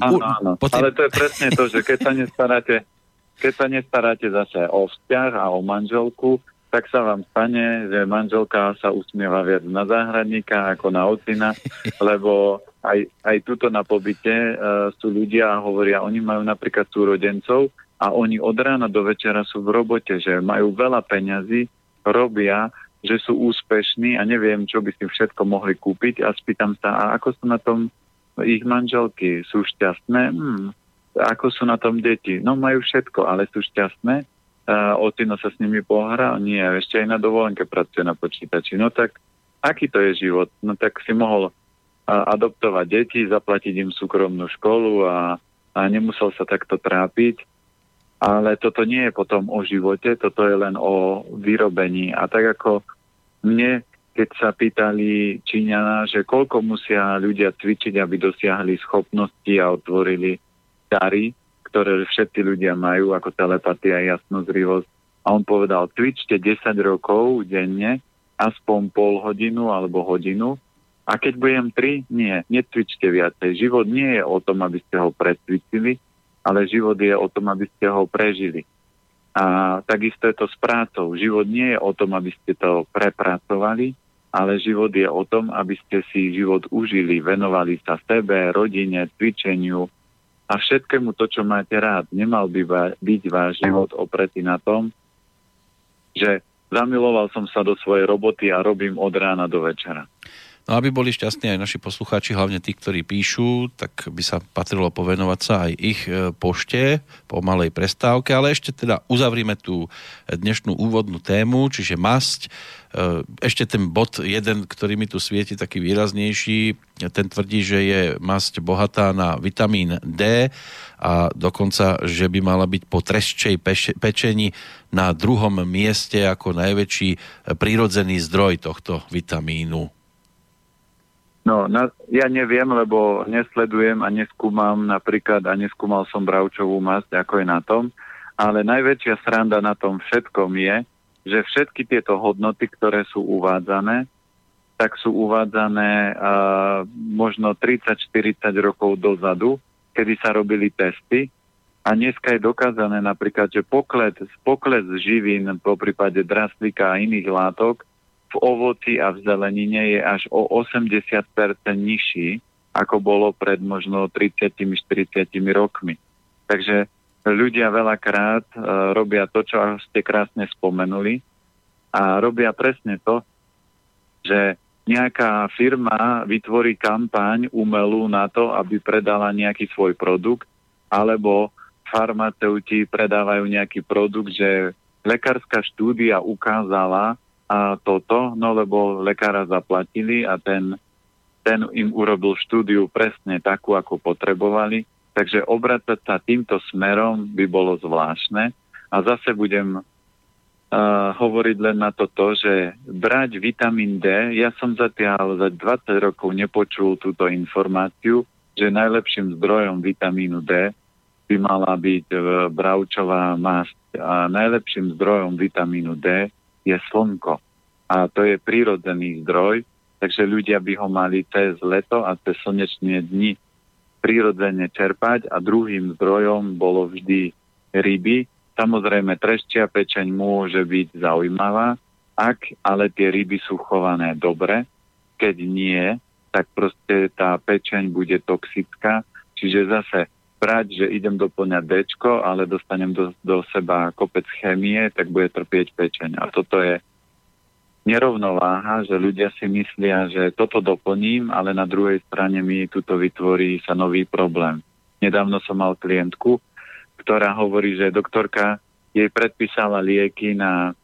áno, áno. Tým... Ale to je presne to, že keď sa nestaráte, keď sa nestaráte zase o vzťah a o manželku, tak sa vám stane, že manželka sa usmieva viac na záhradníka ako na ocina, lebo aj, aj tuto na pobyte uh, sú ľudia a hovoria, oni majú napríklad súrodencov a oni od rána do večera sú v robote, že majú veľa peňazí, robia, že sú úspešní a neviem, čo by si všetko mohli kúpiť a spýtam sa, a ako sú na tom ich manželky? Sú šťastné? Hmm. Ako sú na tom deti? No majú všetko, ale sú šťastné uh, Otino sa s nimi pohrá, nie, ešte aj na dovolenke pracuje na počítači. No tak aký to je život? No tak si mohol uh, adoptovať deti, zaplatiť im súkromnú školu a, a nemusel sa takto trápiť. Ale toto nie je potom o živote, toto je len o vyrobení. A tak ako mne, keď sa pýtali Číňana, že koľko musia ľudia cvičiť, aby dosiahli schopnosti a otvorili dary, ktoré všetci ľudia majú, ako telepatia, jasnozrivosť. A on povedal, cvičte 10 rokov denne, aspoň pol hodinu alebo hodinu. A keď budem 3, nie, necvičte viacej. Život nie je o tom, aby ste ho precvičili, ale život je o tom, aby ste ho prežili. A takisto je to s prácou. Život nie je o tom, aby ste to prepracovali, ale život je o tom, aby ste si život užili, venovali sa sebe, rodine, cvičeniu, a všetkému to, čo máte rád. Nemal by byť váš život opretý na tom, že zamiloval som sa do svojej roboty a robím od rána do večera. No aby boli šťastní aj naši poslucháči, hlavne tí, ktorí píšu, tak by sa patrilo povenovať sa aj ich e, pošte po malej prestávke, ale ešte teda uzavrime tú dnešnú úvodnú tému, čiže masť. E, ešte ten bod jeden, ktorý mi tu svieti taký výraznejší, ten tvrdí, že je masť bohatá na vitamín D a dokonca, že by mala byť po treščej pečení na druhom mieste ako najväčší prírodzený zdroj tohto vitamínu. No, na, ja neviem, lebo nesledujem a neskúmam napríklad a neskúmal som bravčovú masť, ako je na tom, ale najväčšia sranda na tom všetkom je, že všetky tieto hodnoty, ktoré sú uvádzané, tak sú uvádzané uh, možno 30-40 rokov dozadu, kedy sa robili testy. A dneska je dokázané napríklad, že pokles, pokles živín po prípade drastlika a iných látok v ovoci a v zelenine je až o 80% nižší, ako bolo pred možno 30-40 rokmi. Takže ľudia veľakrát uh, robia to, čo ste krásne spomenuli a robia presne to, že nejaká firma vytvorí kampaň umelú na to, aby predala nejaký svoj produkt, alebo farmaceuti predávajú nejaký produkt, že lekárska štúdia ukázala, a toto, no lebo lekára zaplatili a ten, ten im urobil štúdiu presne takú, ako potrebovali. Takže obracať sa týmto smerom by bolo zvláštne. A zase budem uh, hovoriť len na toto, že brať vitamín D, ja som zatiaľ za 20 rokov nepočul túto informáciu, že najlepším zdrojom vitamínu D by mala byť uh, bravčová masť a najlepším zdrojom vitamínu D je slnko. A to je prírodzený zdroj, takže ľudia by ho mali cez leto a cez slnečné dni prirodzene čerpať a druhým zdrojom bolo vždy ryby. Samozrejme, trešťia pečeň môže byť zaujímavá, ak ale tie ryby sú chované dobre, keď nie, tak proste tá pečeň bude toxická. Čiže zase brať, že idem doplňať D, ale dostanem do, do seba kopec chemie, tak bude trpieť pečeň. A toto je nerovnováha, že ľudia si myslia, že toto doplním, ale na druhej strane mi tuto vytvorí sa nový problém. Nedávno som mal klientku, ktorá hovorí, že doktorka jej predpísala lieky na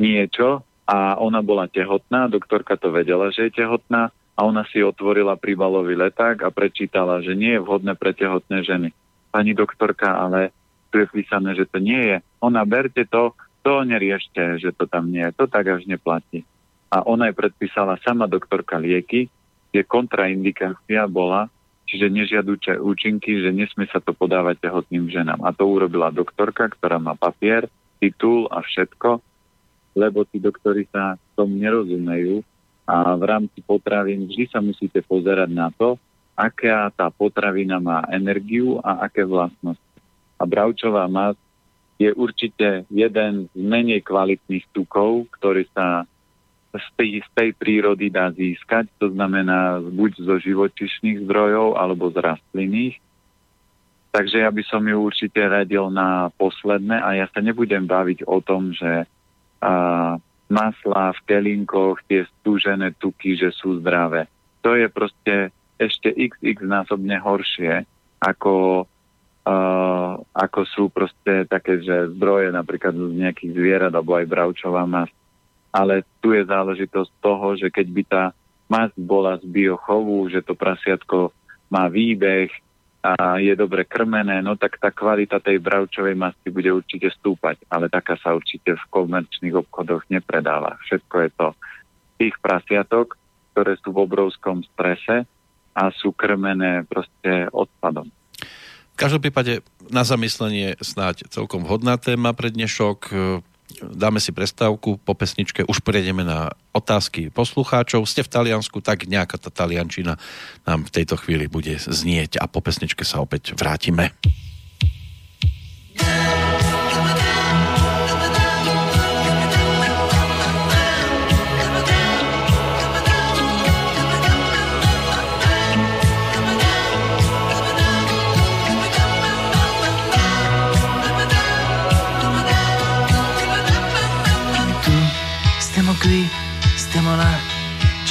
niečo a ona bola tehotná, doktorka to vedela, že je tehotná a ona si otvorila príbalový leták a prečítala, že nie je vhodné pre tehotné ženy. Pani doktorka, ale tu je písané, že to nie je. Ona berte to, to neriešte, že to tam nie je. To tak až neplatí. A ona je predpísala sama doktorka lieky, kde kontraindikácia bola, čiže nežiaduče účinky, že nesmie sa to podávať tehotným ženám. A to urobila doktorka, ktorá má papier, titul a všetko, lebo tí doktori sa tomu nerozumejú a v rámci potravín vždy sa musíte pozerať na to, aká tá potravina má energiu a aké vlastnosti. A bravčová masť je určite jeden z menej kvalitných tukov, ktorý sa z tej, z tej prírody dá získať, to znamená buď zo živočišných zdrojov alebo z rastlinných. Takže ja by som ju určite radil na posledné a ja sa nebudem baviť o tom, že a, masla v kelinkoch, tie stúžené tuky, že sú zdravé. To je proste ešte xx násobne horšie, ako, uh, ako sú proste také, že zdroje napríklad z nejakých zvierat alebo aj bravčová masť. Ale tu je záležitosť toho, že keď by tá masť bola z biochovu, že to prasiatko má výbeh, a je dobre krmené, no tak tá kvalita tej bravčovej masy bude určite stúpať, ale taká sa určite v komerčných obchodoch nepredáva. Všetko je to tých prasiatok, ktoré sú v obrovskom strese a sú krmené proste odpadom. V každom prípade na zamyslenie snáď celkom vhodná téma pre dnešok dáme si prestávku, po pesničke už prejdeme na otázky poslucháčov. Ste v Taliansku, tak nejaká tá taliančina nám v tejto chvíli bude znieť a po pesničke sa opäť vrátime.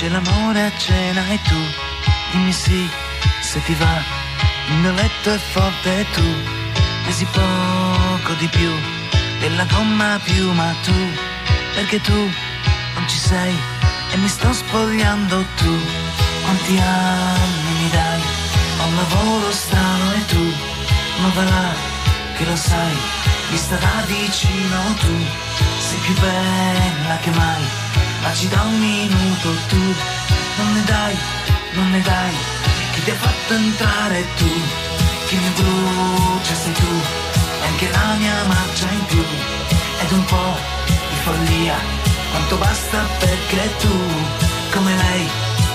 C'è l'amore a cena e tu, dimmi sì, se ti va, il mio letto è forte e tu, pesi poco di più, della gomma più, ma tu, perché tu non ci sei e mi sto spogliando tu, quanti anni mi dai, ho un lavoro strano e tu, ma va là, che lo sai, vista da vicino tu, sei più bella che mai ma ci dà un minuto tu, non ne dai, non ne dai, chi ti ha fatto entrare tu, chi mi brucia sei tu, e anche la mia marcia in più, ed un po' di follia, quanto basta perché tu, come lei,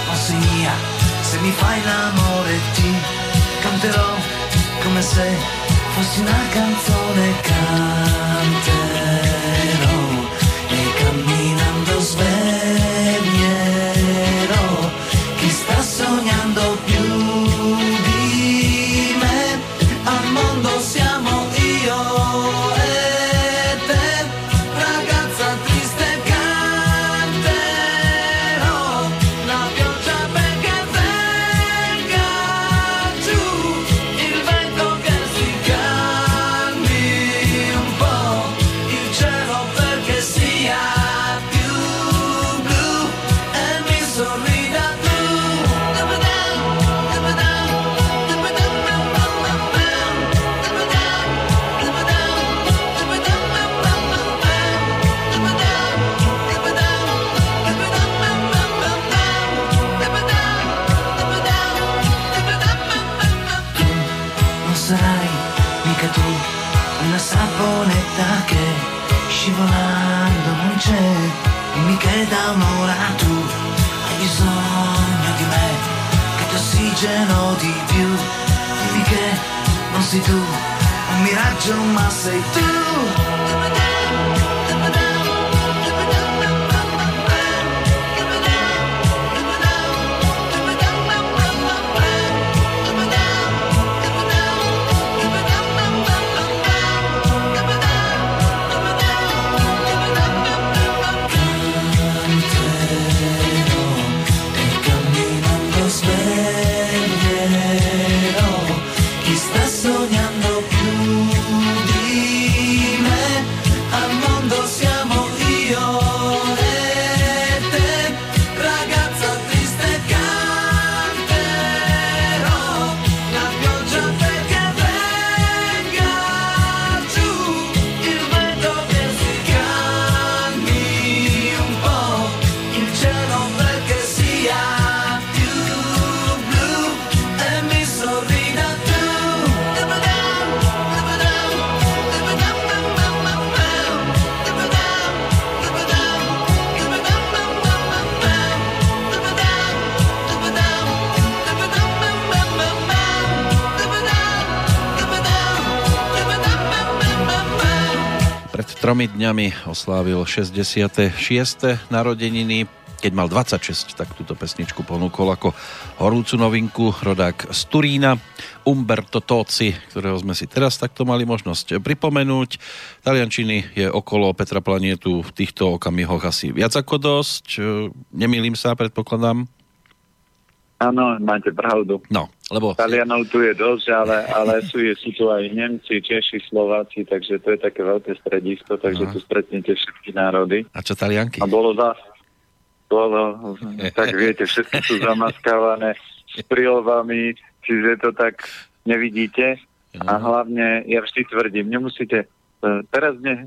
non sei mia, se mi fai l'amore ti canterò come se fossi una canzone canterò che da un'ora tu hai bisogno di me, che ti ossigeno di più. Dimmi che non sei tu, un miraggio ma sei tu. Tromi dňami oslávil 66. narodeniny. Keď mal 26, tak túto pesničku ponúkol ako horúcu novinku rodák z Turína, Umberto Toci, ktorého sme si teraz takto mali možnosť pripomenúť. Taliančiny je okolo Petra Planietu v týchto okamihoch asi viac ako dosť. Nemýlim sa, predpokladám. Áno, máte pravdu. No, lebo... Talianov tu je dosť, ale, ale sú, je, sú tu aj Nemci, Češi, Slováci, takže to je také veľké stredisko, takže Aha. tu stretnete všetky národy. A čo Talianky? A bolo za... Bolo, tak viete, všetky sú zamaskávané s prílovami, čiže to tak nevidíte. A hlavne, ja vždy tvrdím, nemusíte... E, teraz ne,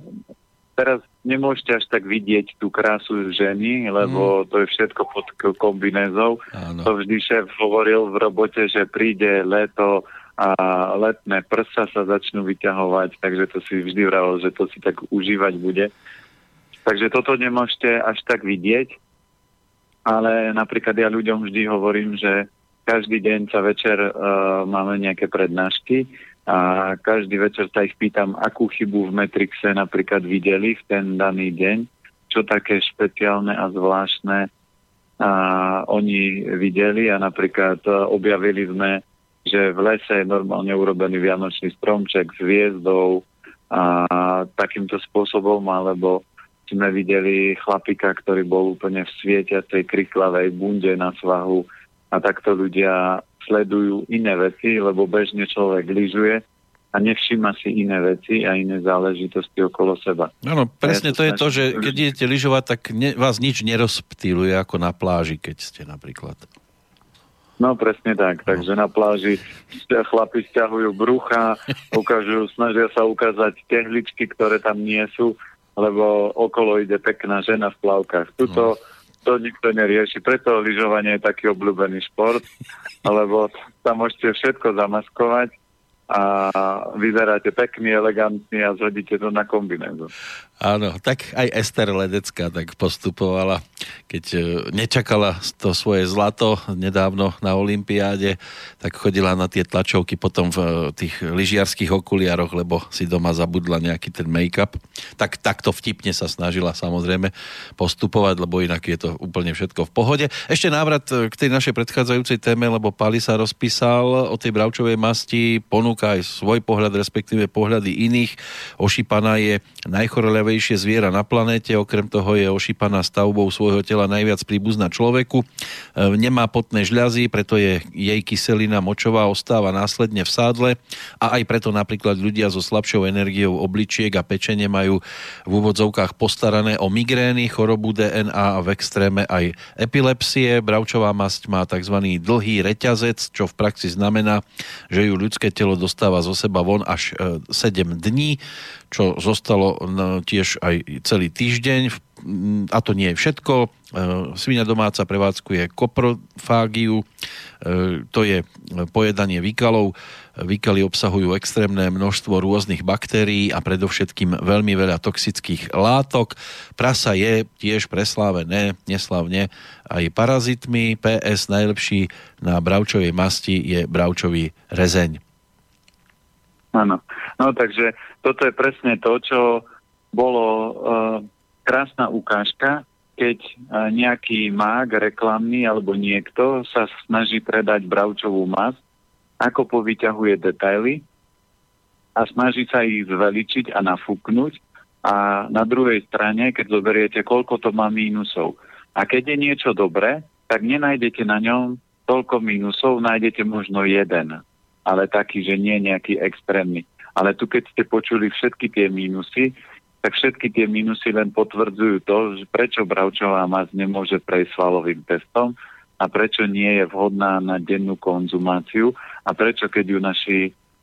teraz nemôžete až tak vidieť tú krásu ženy, lebo mm. to je všetko pod kombinézou. Áno. To vždy šéf hovoril v robote, že príde leto a letné prsa sa začnú vyťahovať, takže to si vždy vravil, že to si tak užívať bude. Takže toto nemôžete až tak vidieť, ale napríklad ja ľuďom vždy hovorím, že každý deň sa večer uh, máme nejaké prednášky a každý večer sa ich pýtam, akú chybu v Metrixe napríklad videli v ten daný deň, čo také špeciálne a zvláštne a oni videli. A napríklad e, objavili sme, že v lese je normálne urobený vianočný stromček s hviezdou a takýmto spôsobom, alebo sme videli chlapika, ktorý bol úplne v svietiacej kriklavej bunde na svahu. A takto ľudia sledujú iné veci, lebo bežne človek lyžuje a nevšíma si iné veci a iné záležitosti okolo seba. Áno, presne ja to, to je to, že keď idete lyžovať, tak ne, vás nič nerozptýluje ako na pláži, keď ste napríklad. No presne tak, no. takže na pláži chlapi stiahujú brucha, ukážu, snažia sa ukázať tehličky, ktoré tam nie sú, lebo okolo ide pekná žena v plavkách. Tuto no to nikto nerieši. Preto lyžovanie je taký obľúbený šport, lebo tam môžete všetko zamaskovať a vyzeráte pekný, elegantný a zhodíte to na kombinézu. Áno, tak aj Ester Ledecká tak postupovala, keď e, nečakala to svoje zlato nedávno na Olympiáde, tak chodila na tie tlačovky potom v e, tých lyžiarských okuliároch, lebo si doma zabudla nejaký ten make-up. Tak takto vtipne sa snažila samozrejme postupovať, lebo inak je to úplne všetko v pohode. Ešte návrat e, k tej našej predchádzajúcej téme, lebo Pali sa rozpísal o tej bravčovej masti, ponúka aj svoj pohľad, respektíve pohľady iných. Ošípaná je najchorelevejšia najzdravejšie zviera na planéte, okrem toho je ošípaná stavbou svojho tela najviac príbuzná človeku. E, nemá potné žľazy, preto je jej kyselina močová ostáva následne v sádle a aj preto napríklad ľudia so slabšou energiou obličiek a pečenie majú v úvodzovkách postarané o migrény, chorobu DNA a v extréme aj epilepsie. Bravčová masť má tzv. dlhý reťazec, čo v praxi znamená, že ju ľudské telo dostáva zo seba von až 7 e, dní čo zostalo tiež aj celý týždeň. A to nie je všetko. E, svinia domáca prevádzkuje koprofágiu, e, to je pojedanie výkalov Výkaly obsahujú extrémne množstvo rôznych baktérií a predovšetkým veľmi veľa toxických látok. Prasa je tiež preslávené neslavne aj parazitmi. PS najlepší na bravčovej masti je bravčový rezeň. Áno, no takže toto je presne to, čo bolo uh, krásna ukážka, keď uh, nejaký mák reklamný alebo niekto sa snaží predať bravčovú masť ako povyťahuje detaily a snaží sa ich zveličiť a nafúknuť a na druhej strane, keď zoberiete, koľko to má mínusov. A keď je niečo dobré, tak nenájdete na ňom toľko mínusov, nájdete možno jeden, ale taký, že nie nejaký extrémny. Ale tu, keď ste počuli všetky tie mínusy, tak všetky tie mínusy len potvrdzujú to, že prečo bravčová masť nemôže prejsť svalovým testom a prečo nie je vhodná na dennú konzumáciu a prečo keď ju naši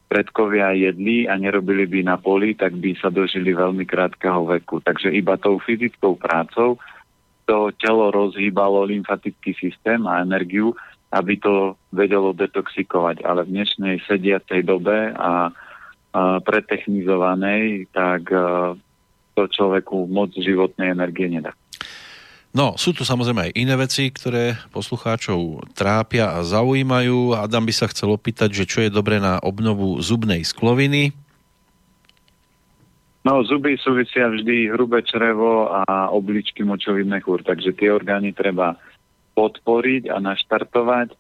predkovia jedli a nerobili by na poli, tak by sa dožili veľmi krátkeho veku. Takže iba tou fyzickou prácou to telo rozhýbalo lymfatický systém a energiu, aby to vedelo detoxikovať. Ale v dnešnej sediacej dobe a, pretechnizovanej, tak a, to človeku moc životnej energie nedá. No, sú tu samozrejme aj iné veci, ktoré poslucháčov trápia a zaujímajú. Adam by sa chcel opýtať, že čo je dobré na obnovu zubnej skloviny? No, zuby súvisia vždy hrubé črevo a obličky močový mechúr, takže tie orgány treba podporiť a naštartovať.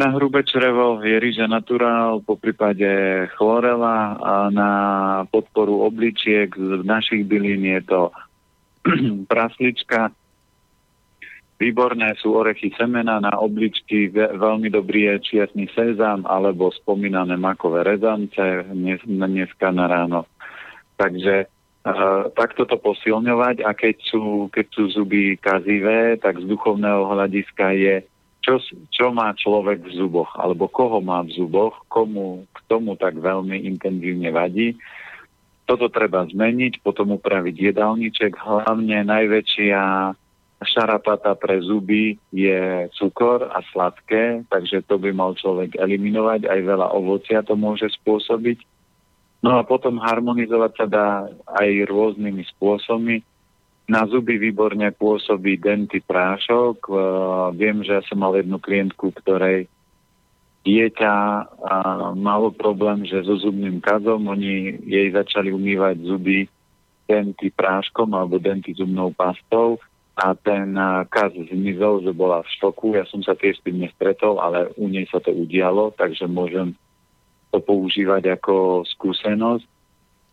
Na hrubé črevo je rýža naturál, po prípade chlorela a na podporu obličiek z našich bylín je to praslička. Výborné sú orechy semena na obličky, veľmi dobrý je čiasný sezam alebo spomínané makové rezance dnes, dneska na ráno. Takže uh, takto to posilňovať a keď sú, keď sú zuby kazivé, tak z duchovného hľadiska je, čo, čo má človek v zuboch alebo koho má v zuboch, komu k tomu tak veľmi intenzívne vadí toto treba zmeniť, potom upraviť jedálniček. Hlavne najväčšia šarapata pre zuby je cukor a sladké, takže to by mal človek eliminovať. Aj veľa ovocia to môže spôsobiť. No a potom harmonizovať sa dá aj rôznymi spôsobmi. Na zuby výborne pôsobí denty prášok. Viem, že ja som mal jednu klientku, ktorej dieťa malo problém, že so zubným kazom oni jej začali umývať zuby denty práškom alebo denty zubnou pastou a ten kaz zmizol, že bola v štoku. Ja som sa tiež s tým nestretol, ale u nej sa to udialo, takže môžem to používať ako skúsenosť.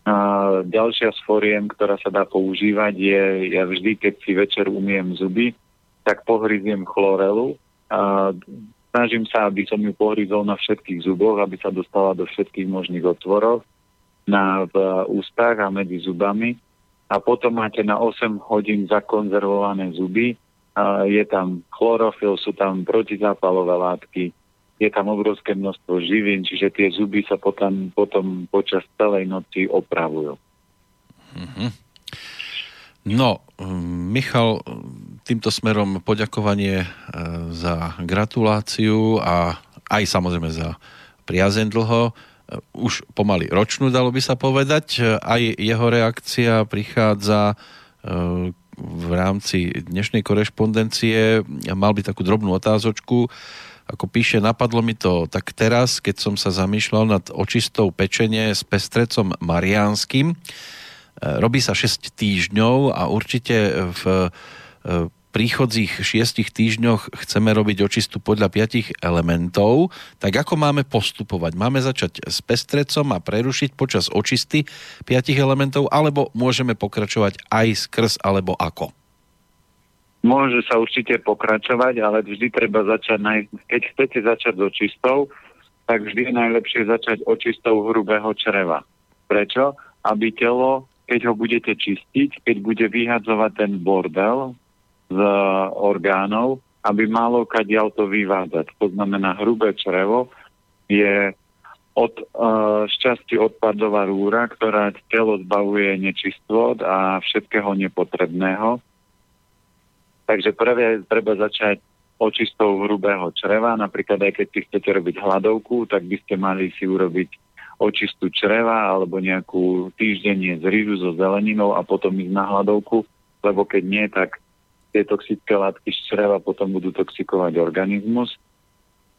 A ďalšia z foriem, ktorá sa dá používať, je, ja vždy, keď si večer umiem zuby, tak pohryziem chlorelu. A Snažím sa, aby som ju pohryzol na všetkých zuboch, aby sa dostala do všetkých možných otvorov na, v ústach a medzi zubami. A potom máte na 8 hodín zakonzervované zuby. A je tam chlorofil, sú tam protizápalové látky, je tam obrovské množstvo živín, čiže tie zuby sa potom, potom počas celej noci opravujú. Mm-hmm. No, Michal, týmto smerom poďakovanie e, za gratuláciu a aj samozrejme za priazeň dlho. E, už pomaly ročnú, dalo by sa povedať. E, aj jeho reakcia prichádza v rámci dnešnej korešpondencie. Mal by takú drobnú otázočku. Ako píše, napadlo mi to tak teraz, keď som sa zamýšľal nad očistou pečenie s pestrecom mariánskym. Robí sa 6 týždňov a určite v príchodzích šiestich týždňoch chceme robiť očistu podľa piatich elementov, tak ako máme postupovať? Máme začať s pestrecom a prerušiť počas očisty piatich elementov, alebo môžeme pokračovať aj skrz, alebo ako? Môže sa určite pokračovať, ale vždy treba začať, naj... keď chcete začať s očistou, tak vždy je najlepšie začať očistou hrubého čreva. Prečo? Aby telo, keď ho budete čistiť, keď bude vyhadzovať ten bordel, z orgánov, aby malo kadiaľ to vyvádzať. To znamená, hrubé črevo je od šťastie odpadová rúra, ktorá telo zbavuje nečistot a všetkého nepotrebného. Takže prvé treba začať očistou hrubého čreva. Napríklad aj keď si chcete robiť hladovku, tak by ste mali si urobiť očistu čreva alebo nejakú týždenie z rýžu so zeleninou a potom ísť na hladovku, lebo keď nie, tak tie toxické látky z čreva potom budú toxikovať organizmus.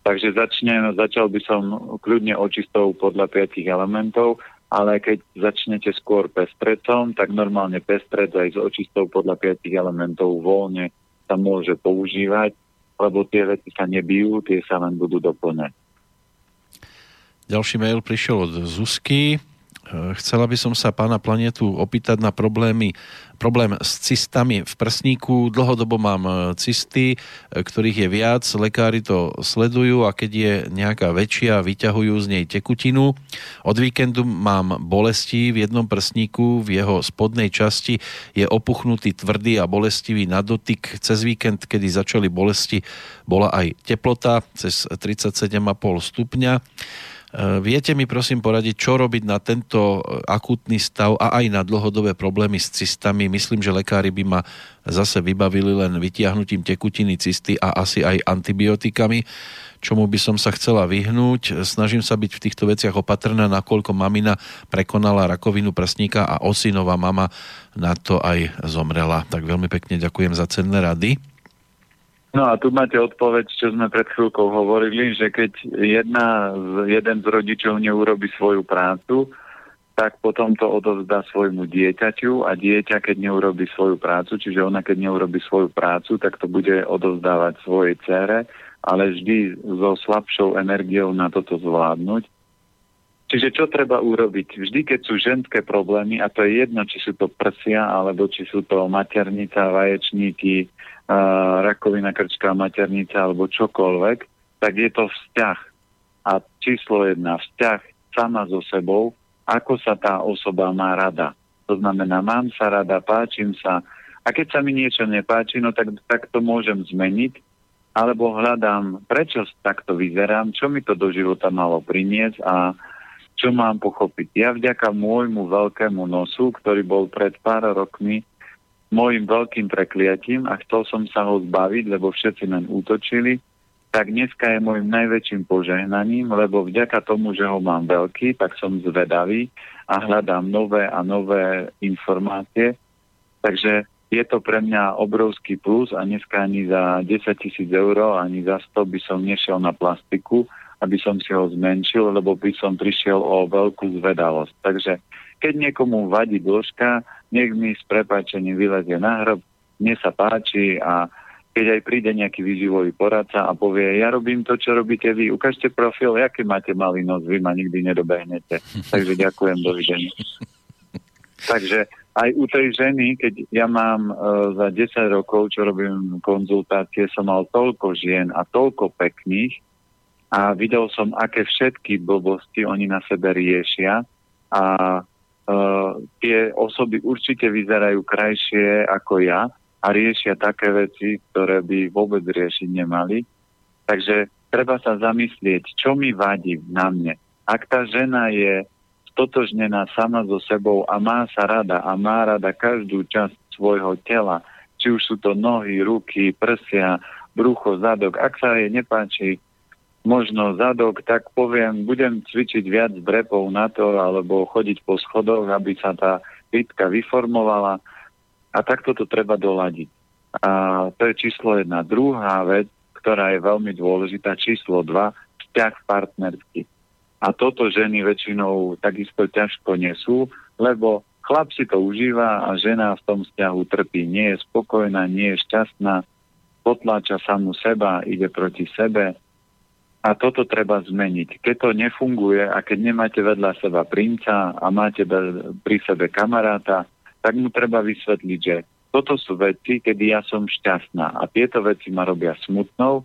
Takže začne, začal by som kľudne očistou podľa piatich elementov, ale keď začnete skôr pestrecom, tak normálne pestrec aj s očistou podľa piatich elementov voľne sa môže používať lebo tie veci sa nebijú, tie sa len budú doplňať. Ďalší mail prišiel od Zuzky. Chcela by som sa pána planetu opýtať na problémy, problém s cystami v prsníku. Dlhodobo mám e, cysty, e, ktorých je viac, lekári to sledujú a keď je nejaká väčšia, vyťahujú z nej tekutinu. Od víkendu mám bolesti v jednom prsníku, v jeho spodnej časti je opuchnutý tvrdý a bolestivý na dotyk. Cez víkend, kedy začali bolesti, bola aj teplota cez 37,5 stupňa viete mi prosím poradiť, čo robiť na tento eh, akútny stav a aj na dlhodobé problémy s cystami? Myslím, že lekári by ma zase vybavili len vytiahnutím tekutiny cysty a asi aj antibiotikami, čomu by som sa chcela vyhnúť. Snažím sa byť v týchto veciach opatrná, nakoľko mamina prekonala rakovinu prsníka a osinová mama na to aj zomrela. Tak veľmi pekne ďakujem za cenné rady. No a tu máte odpoveď, čo sme pred chvíľkou hovorili, že keď jedna, jeden z rodičov neurobi svoju prácu, tak potom to odovzdá svojmu dieťaťu a dieťa, keď neurobi svoju prácu, čiže ona, keď neurobi svoju prácu, tak to bude odovzdávať svojej cére, ale vždy so slabšou energiou na toto zvládnuť. Čiže čo treba urobiť? Vždy, keď sú ženské problémy, a to je jedno, či sú to prsia, alebo či sú to maternica, vaječníky, rakovina krčka, maternica alebo čokoľvek, tak je to vzťah. A číslo jedna, vzťah sama so sebou, ako sa tá osoba má rada. To znamená, mám sa rada, páčim sa. A keď sa mi niečo nepáči, no tak, tak to môžem zmeniť, alebo hľadám, prečo takto vyzerám, čo mi to do života malo priniesť a čo mám pochopiť. Ja vďaka môjmu veľkému nosu, ktorý bol pred pár rokmi môjim veľkým prekliatím a chcel som sa ho zbaviť, lebo všetci len útočili, tak dneska je môjim najväčším požehnaním, lebo vďaka tomu, že ho mám veľký, tak som zvedavý a hľadám nové a nové informácie. Takže je to pre mňa obrovský plus a dneska ani za 10 tisíc eur, ani za 100 by som nešiel na plastiku, aby som si ho zmenšil, lebo by som prišiel o veľkú zvedavosť. Takže keď niekomu vadí dĺžka, nech mi s prepáčením vylezie na hrob, mne sa páči a keď aj príde nejaký výživový poradca a povie, ja robím to, čo robíte vy, ukážte profil, aký máte malý nos, vy ma nikdy nedobehnete. Takže ďakujem, dovidenia. Takže aj u tej ženy, keď ja mám uh, za 10 rokov, čo robím konzultácie, som mal toľko žien a toľko pekných a videl som, aké všetky blbosti oni na sebe riešia a uh, tie osoby určite vyzerajú krajšie ako ja a riešia také veci, ktoré by vôbec riešiť nemali. Takže treba sa zamyslieť, čo mi vadí na mne. Ak tá žena je stotožnená sama so sebou a má sa rada a má rada každú časť svojho tela, či už sú to nohy, ruky, prsia, brucho, zadok, ak sa jej nepáči možno zadok, tak poviem, budem cvičiť viac drepov na to, alebo chodiť po schodoch, aby sa tá kytka vyformovala. A takto to treba doladiť. A to je číslo jedna. Druhá vec, ktorá je veľmi dôležitá, číslo dva, vzťah partnerský. A toto ženy väčšinou takisto ťažko nesú, lebo chlap si to užíva a žena v tom vzťahu trpí. Nie je spokojná, nie je šťastná, potláča samú seba, ide proti sebe, a toto treba zmeniť. Keď to nefunguje a keď nemáte vedľa seba princa a máte pri sebe kamaráta, tak mu treba vysvetliť, že toto sú veci, kedy ja som šťastná a tieto veci ma robia smutnou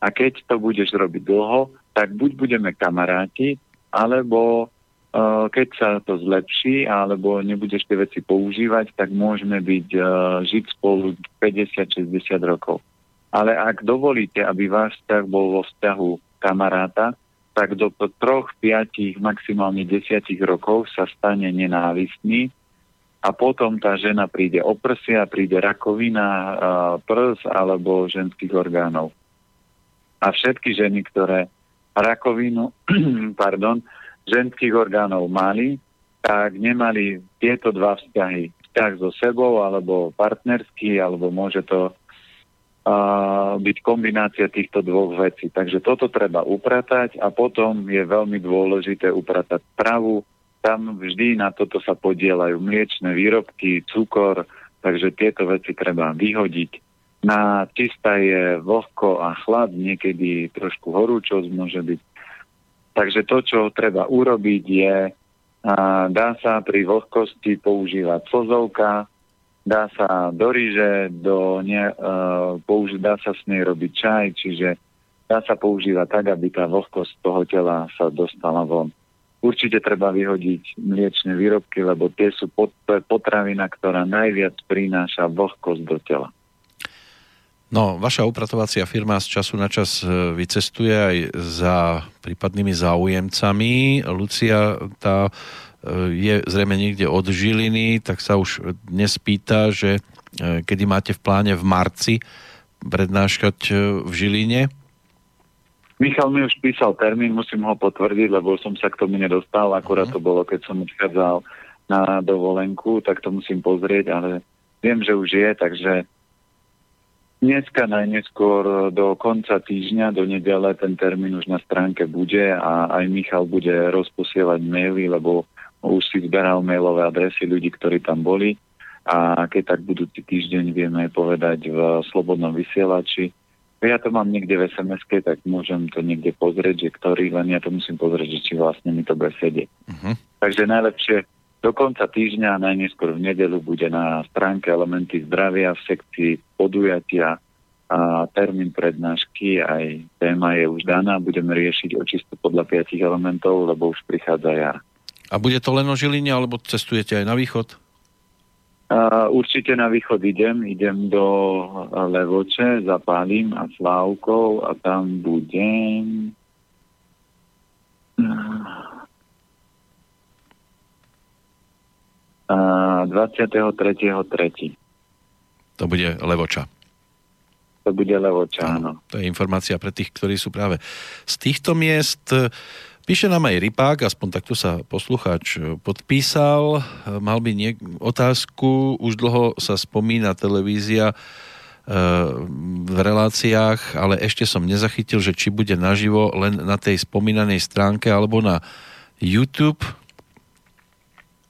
a keď to budeš robiť dlho, tak buď budeme kamaráti, alebo uh, keď sa to zlepší, alebo nebudeš tie veci používať, tak môžeme byť, uh, žiť spolu 50-60 rokov. Ale ak dovolíte, aby váš vzťah bol vo vzťahu kamaráta, tak do troch, piatich, maximálne desiatich rokov sa stane nenávistný a potom tá žena príde o prsia, príde rakovina, prs alebo ženských orgánov. A všetky ženy, ktoré rakovinu pardon, ženských orgánov mali, tak nemali tieto dva vzťahy. Vzťah so sebou, alebo partnerský, alebo môže to byť kombinácia týchto dvoch vecí. Takže toto treba upratať a potom je veľmi dôležité upratať pravu. Tam vždy na toto sa podielajú mliečne výrobky, cukor, takže tieto veci treba vyhodiť na čistá je vlhko a chlad, niekedy trošku horúčosť môže byť. Takže to, čo treba urobiť je, a dá sa pri vlhkosti používať slzovka, dá sa do ríže, do ne, uh, použi- dá sa s nej robiť čaj, čiže dá sa používať tak, aby tá vlhkosť toho tela sa dostala von. Určite treba vyhodiť mliečne výrobky, lebo tie sú pot- potravina, ktorá najviac prináša vlhkosť do tela. No, vaša upratovacia firma z času na čas e, vycestuje aj za prípadnými záujemcami. Lucia tá je zrejme niekde od Žiliny, tak sa už dnes pýta, že e, kedy máte v pláne v marci prednáškať v Žiline? Michal mi už písal termín, musím ho potvrdiť, lebo som sa k tomu nedostal, akurát mhm. to bolo, keď som odchádzal na dovolenku, tak to musím pozrieť, ale viem, že už je, takže Dneska najneskôr do konca týždňa, do nedele, ten termín už na stránke bude a aj Michal bude rozposielať maily, lebo už si zberal mailové adresy ľudí, ktorí tam boli a keď tak budúci týždeň vieme povedať v slobodnom vysielači. Ja to mám niekde v sms tak môžem to niekde pozrieť, že ktorý, len ja to musím pozrieť, že či vlastne mi to bude sedieť. Uh-huh. Takže najlepšie do konca týždňa, najneskôr v nedelu, bude na stránke Elementy zdravia v sekcii podujatia a termín prednášky, aj téma je už daná, budeme riešiť očistu podľa piatich elementov, lebo už prichádza jar. A bude to len o Žiline, alebo cestujete aj na východ? Uh, určite na východ idem, idem do Levoče za Pálim a Slávkou a tam budem... 23.3. To bude Levoča. To bude Levoča, áno. To je informácia pre tých, ktorí sú práve z týchto miest. Píše nám aj Rypák, aspoň takto sa poslucháč podpísal. Mal by niek- otázku, už dlho sa spomína televízia e, v reláciách, ale ešte som nezachytil, že či bude naživo len na tej spomínanej stránke alebo na YouTube.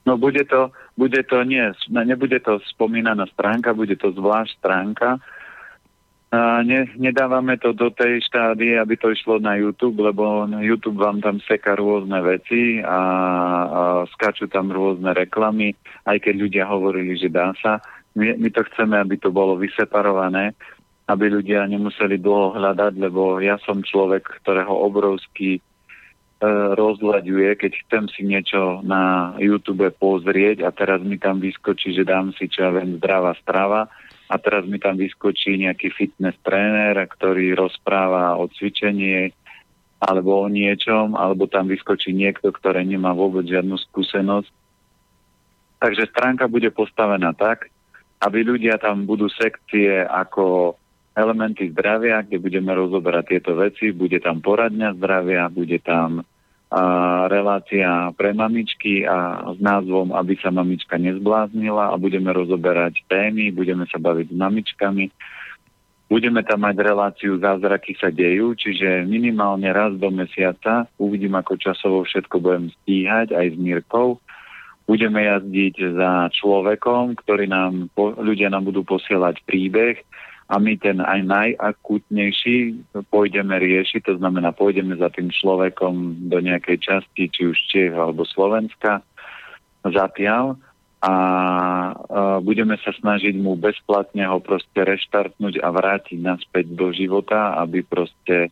No bude to, bude to nie, nebude to spomínaná stránka, bude to zvlášť stránka. A ne, nedávame to do tej štádie, aby to išlo na YouTube, lebo YouTube vám tam seka rôzne veci a, a skáču tam rôzne reklamy, aj keď ľudia hovorili, že dá sa. My, my to chceme, aby to bolo vyseparované, aby ľudia nemuseli dlho hľadať, lebo ja som človek, ktorého obrovský E, rozhľaďuje, keď chcem si niečo na YouTube pozrieť a teraz mi tam vyskočí, že dám si čo ja viem, zdravá strava a teraz mi tam vyskočí nejaký fitness tréner, ktorý rozpráva o cvičení alebo o niečom, alebo tam vyskočí niekto, ktorý nemá vôbec žiadnu skúsenosť. Takže stránka bude postavená tak, aby ľudia tam budú sekcie ako elementy zdravia, kde budeme rozoberať tieto veci. Bude tam poradňa zdravia, bude tam a, relácia pre mamičky a s názvom Aby sa mamička nezbláznila a budeme rozoberať témy, budeme sa baviť s mamičkami. Budeme tam mať reláciu Zázraky sa dejú, čiže minimálne raz do mesiaca uvidím, ako časovo všetko budem stíhať aj s Mírkou. Budeme jazdiť za človekom, ktorý nám, ľudia nám budú posielať príbeh, a my ten aj najakútnejší pôjdeme riešiť, to znamená pôjdeme za tým človekom do nejakej časti, či už Čech alebo Slovenska, zatiaľ a a budeme sa snažiť mu bezplatne ho proste reštartnúť a vrátiť naspäť do života, aby proste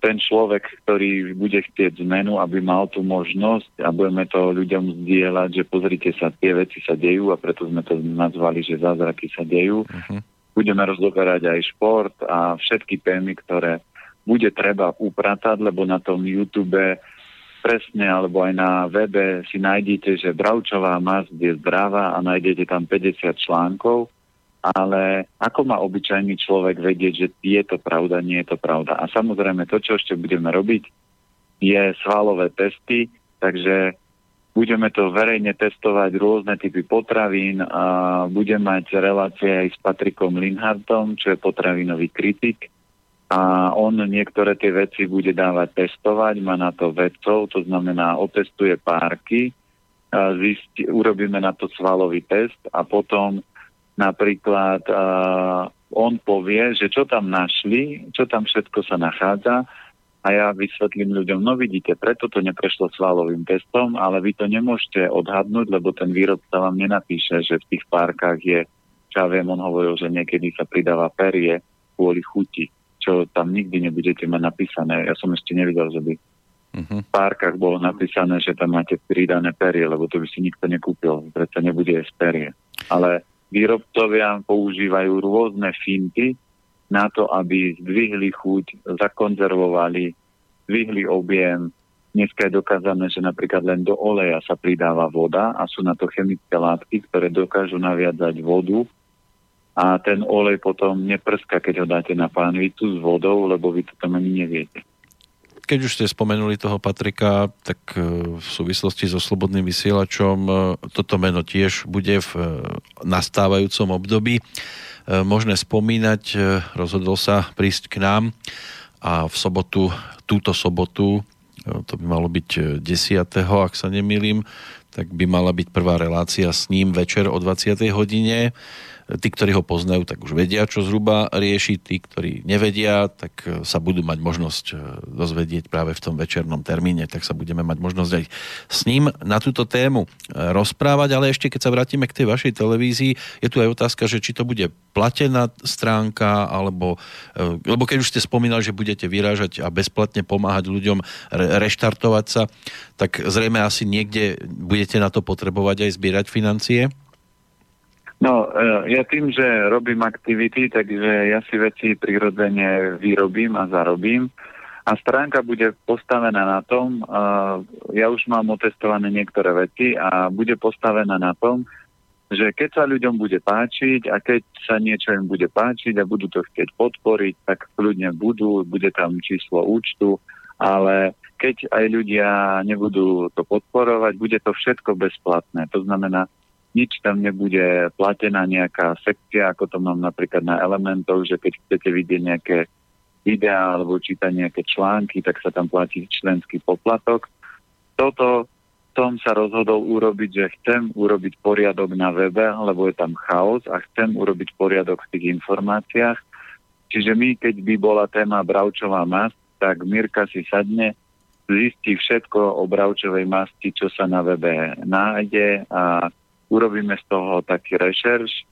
ten človek, ktorý bude chcieť zmenu, aby mal tú možnosť a budeme to ľuďom zdieľať, že pozrite sa, tie veci sa dejú a preto sme to nazvali, že zázraky sa dejú. Uh-huh budeme rozoberať aj šport a všetky témy, ktoré bude treba upratať, lebo na tom YouTube presne alebo aj na webe si nájdete, že bravčová masť je zdravá a nájdete tam 50 článkov ale ako má obyčajný človek vedieť, že je to pravda, nie je to pravda. A samozrejme to, čo ešte budeme robiť, je svalové testy, takže budeme to verejne testovať rôzne typy potravín a budem mať relácie aj s Patrikom Linhardtom, čo je potravinový kritik. A on niektoré tie veci bude dávať testovať, má na to vedcov, to znamená otestuje párky, zisti, urobíme na to svalový test a potom Napríklad uh, on povie, že čo tam našli, čo tam všetko sa nachádza a ja vysvetlím ľuďom, no vidíte, preto to neprešlo svalovým testom, ale vy to nemôžete odhadnúť, lebo ten výrobca vám nenapíše, že v tých párkach je, čo ja viem, on hovoril, že niekedy sa pridáva perie kvôli chuti, čo tam nikdy nebudete mať napísané. Ja som ešte nevidel, že by uh-huh. v párkach bolo napísané, že tam máte pridané perie, lebo to by si nikto nekúpil, preto nebude jesť perie. Ale výrobcovia používajú rôzne finty na to, aby zdvihli chuť, zakonzervovali, zdvihli objem. Dneska je dokázané, že napríklad len do oleja sa pridáva voda a sú na to chemické látky, ktoré dokážu naviadzať vodu a ten olej potom neprská, keď ho dáte na pánvicu s vodou, lebo vy to tam ani neviete. Keď už ste spomenuli toho Patrika, tak e, v súvislosti so Slobodným vysielačom e, toto meno tiež bude v e, nastávajúcom období možné spomínať. Rozhodol sa prísť k nám a v sobotu, túto sobotu, to by malo byť 10. ak sa nemýlim, tak by mala byť prvá relácia s ním večer o 20. hodine tí, ktorí ho poznajú, tak už vedia, čo zhruba rieši. Tí, ktorí nevedia, tak e, sa budú mať možnosť e, dozvedieť práve v tom večernom termíne, tak sa budeme mať možnosť aj s ním na túto tému e, rozprávať. Ale ešte keď sa vrátime k tej vašej televízii, je tu aj otázka, že či to bude platená stránka, alebo, lebo keď už ste spomínali, že budete vyrážať a bezplatne pomáhať ľuďom reštartovať sa, tak zrejme asi niekde budete na to potrebovať aj zbierať financie? No, e, ja tým, že robím aktivity, takže ja si veci prirodzene vyrobím a zarobím. A stránka bude postavená na tom, ja už mám otestované niektoré veci a bude postavená na tom, že keď sa ľuďom bude páčiť a keď sa niečo im bude páčiť a budú to chcieť podporiť, tak kľudne budú, bude tam číslo účtu, ale keď aj ľudia nebudú to podporovať, bude to všetko bezplatné. To znamená, nič tam nebude platená nejaká sekcia, ako to mám napríklad na elementov, že keď chcete vidieť nejaké videá alebo čítať nejaké články, tak sa tam platí členský poplatok. Toto som sa rozhodol urobiť, že chcem urobiť poriadok na webe, lebo je tam chaos a chcem urobiť poriadok v tých informáciách. Čiže my, keď by bola téma bravčová masť, tak Mirka si sadne, zistí všetko o bravčovej masti, čo sa na webe nájde a urobíme z toho taký rešerš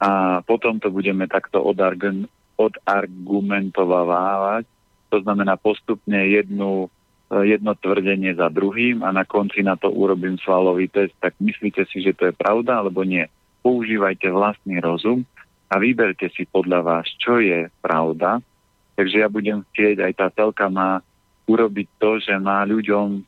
a potom to budeme takto odargumentovávať. To znamená postupne jednu, jedno tvrdenie za druhým a na konci na to urobím svalový test. Tak myslíte si, že to je pravda alebo nie? Používajte vlastný rozum a vyberte si podľa vás, čo je pravda. Takže ja budem chcieť, aj tá telka má urobiť to, že má ľuďom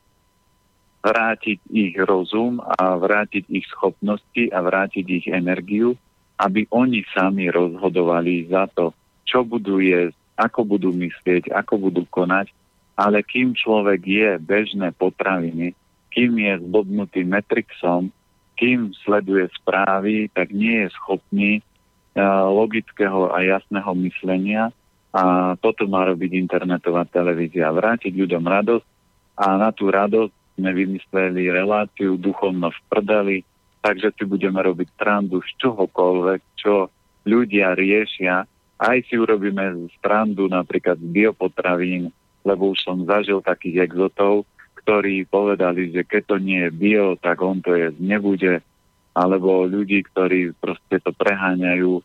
vrátiť ich rozum a vrátiť ich schopnosti a vrátiť ich energiu, aby oni sami rozhodovali za to, čo budú jesť, ako budú myslieť, ako budú konať, ale kým človek je bežné potraviny, kým je zbobnutý metrixom, kým sleduje správy, tak nie je schopný uh, logického a jasného myslenia a toto má robiť internetová televízia. Vrátiť ľuďom radosť a na tú radosť sme vymysleli reláciu duchovno v prdeli, takže si budeme robiť strandu z čohokoľvek, čo ľudia riešia. Aj si urobíme strandu napríklad z biopotravín, lebo už som zažil takých exotov, ktorí povedali, že keď to nie je bio, tak on to je nebude. Alebo ľudí, ktorí proste to preháňajú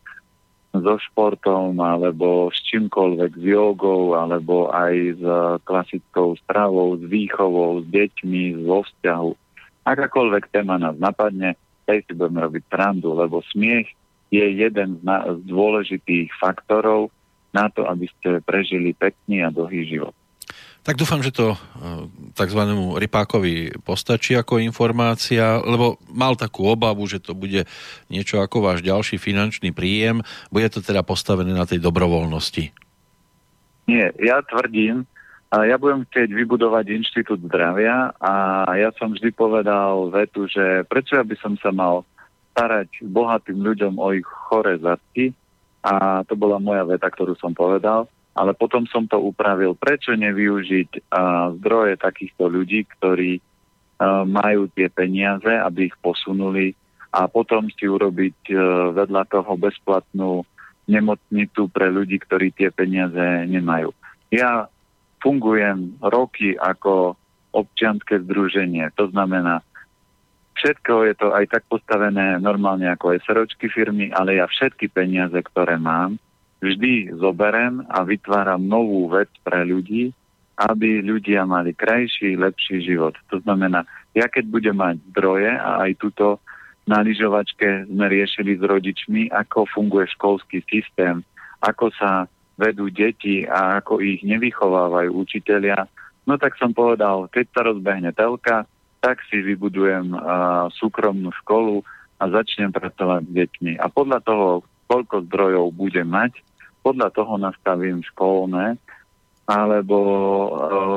so športom alebo s čímkoľvek, s jogou alebo aj s klasickou stravou, s výchovou, s deťmi, vo vzťahu. Akákoľvek téma nás napadne, tej si budeme robiť srandu, lebo smiech je jeden z dôležitých faktorov na to, aby ste prežili pekný a dlhý život. Tak dúfam, že to tzv. Rypákovi postačí ako informácia, lebo mal takú obavu, že to bude niečo ako váš ďalší finančný príjem. Bude to teda postavené na tej dobrovoľnosti? Nie, ja tvrdím, ja budem chcieť vybudovať inštitút zdravia a ja som vždy povedal vetu, že prečo ja by som sa mal starať bohatým ľuďom o ich chore zadky a to bola moja veta, ktorú som povedal ale potom som to upravil. Prečo nevyužiť uh, zdroje takýchto ľudí, ktorí uh, majú tie peniaze, aby ich posunuli a potom si urobiť uh, vedľa toho bezplatnú nemocnicu pre ľudí, ktorí tie peniaze nemajú. Ja fungujem roky ako občianske združenie. To znamená, všetko je to aj tak postavené normálne ako SROčky firmy, ale ja všetky peniaze, ktoré mám, vždy zoberem a vytváram novú vec pre ľudí, aby ľudia mali krajší, lepší život. To znamená, ja keď budem mať zdroje a aj tuto na lyžovačke sme riešili s rodičmi, ako funguje školský systém, ako sa vedú deti a ako ich nevychovávajú učitelia, no tak som povedal, keď sa rozbehne telka, tak si vybudujem uh, súkromnú školu a začnem pracovať s deťmi. A podľa toho, koľko zdrojov budem mať, podľa toho nastavím školné alebo uh,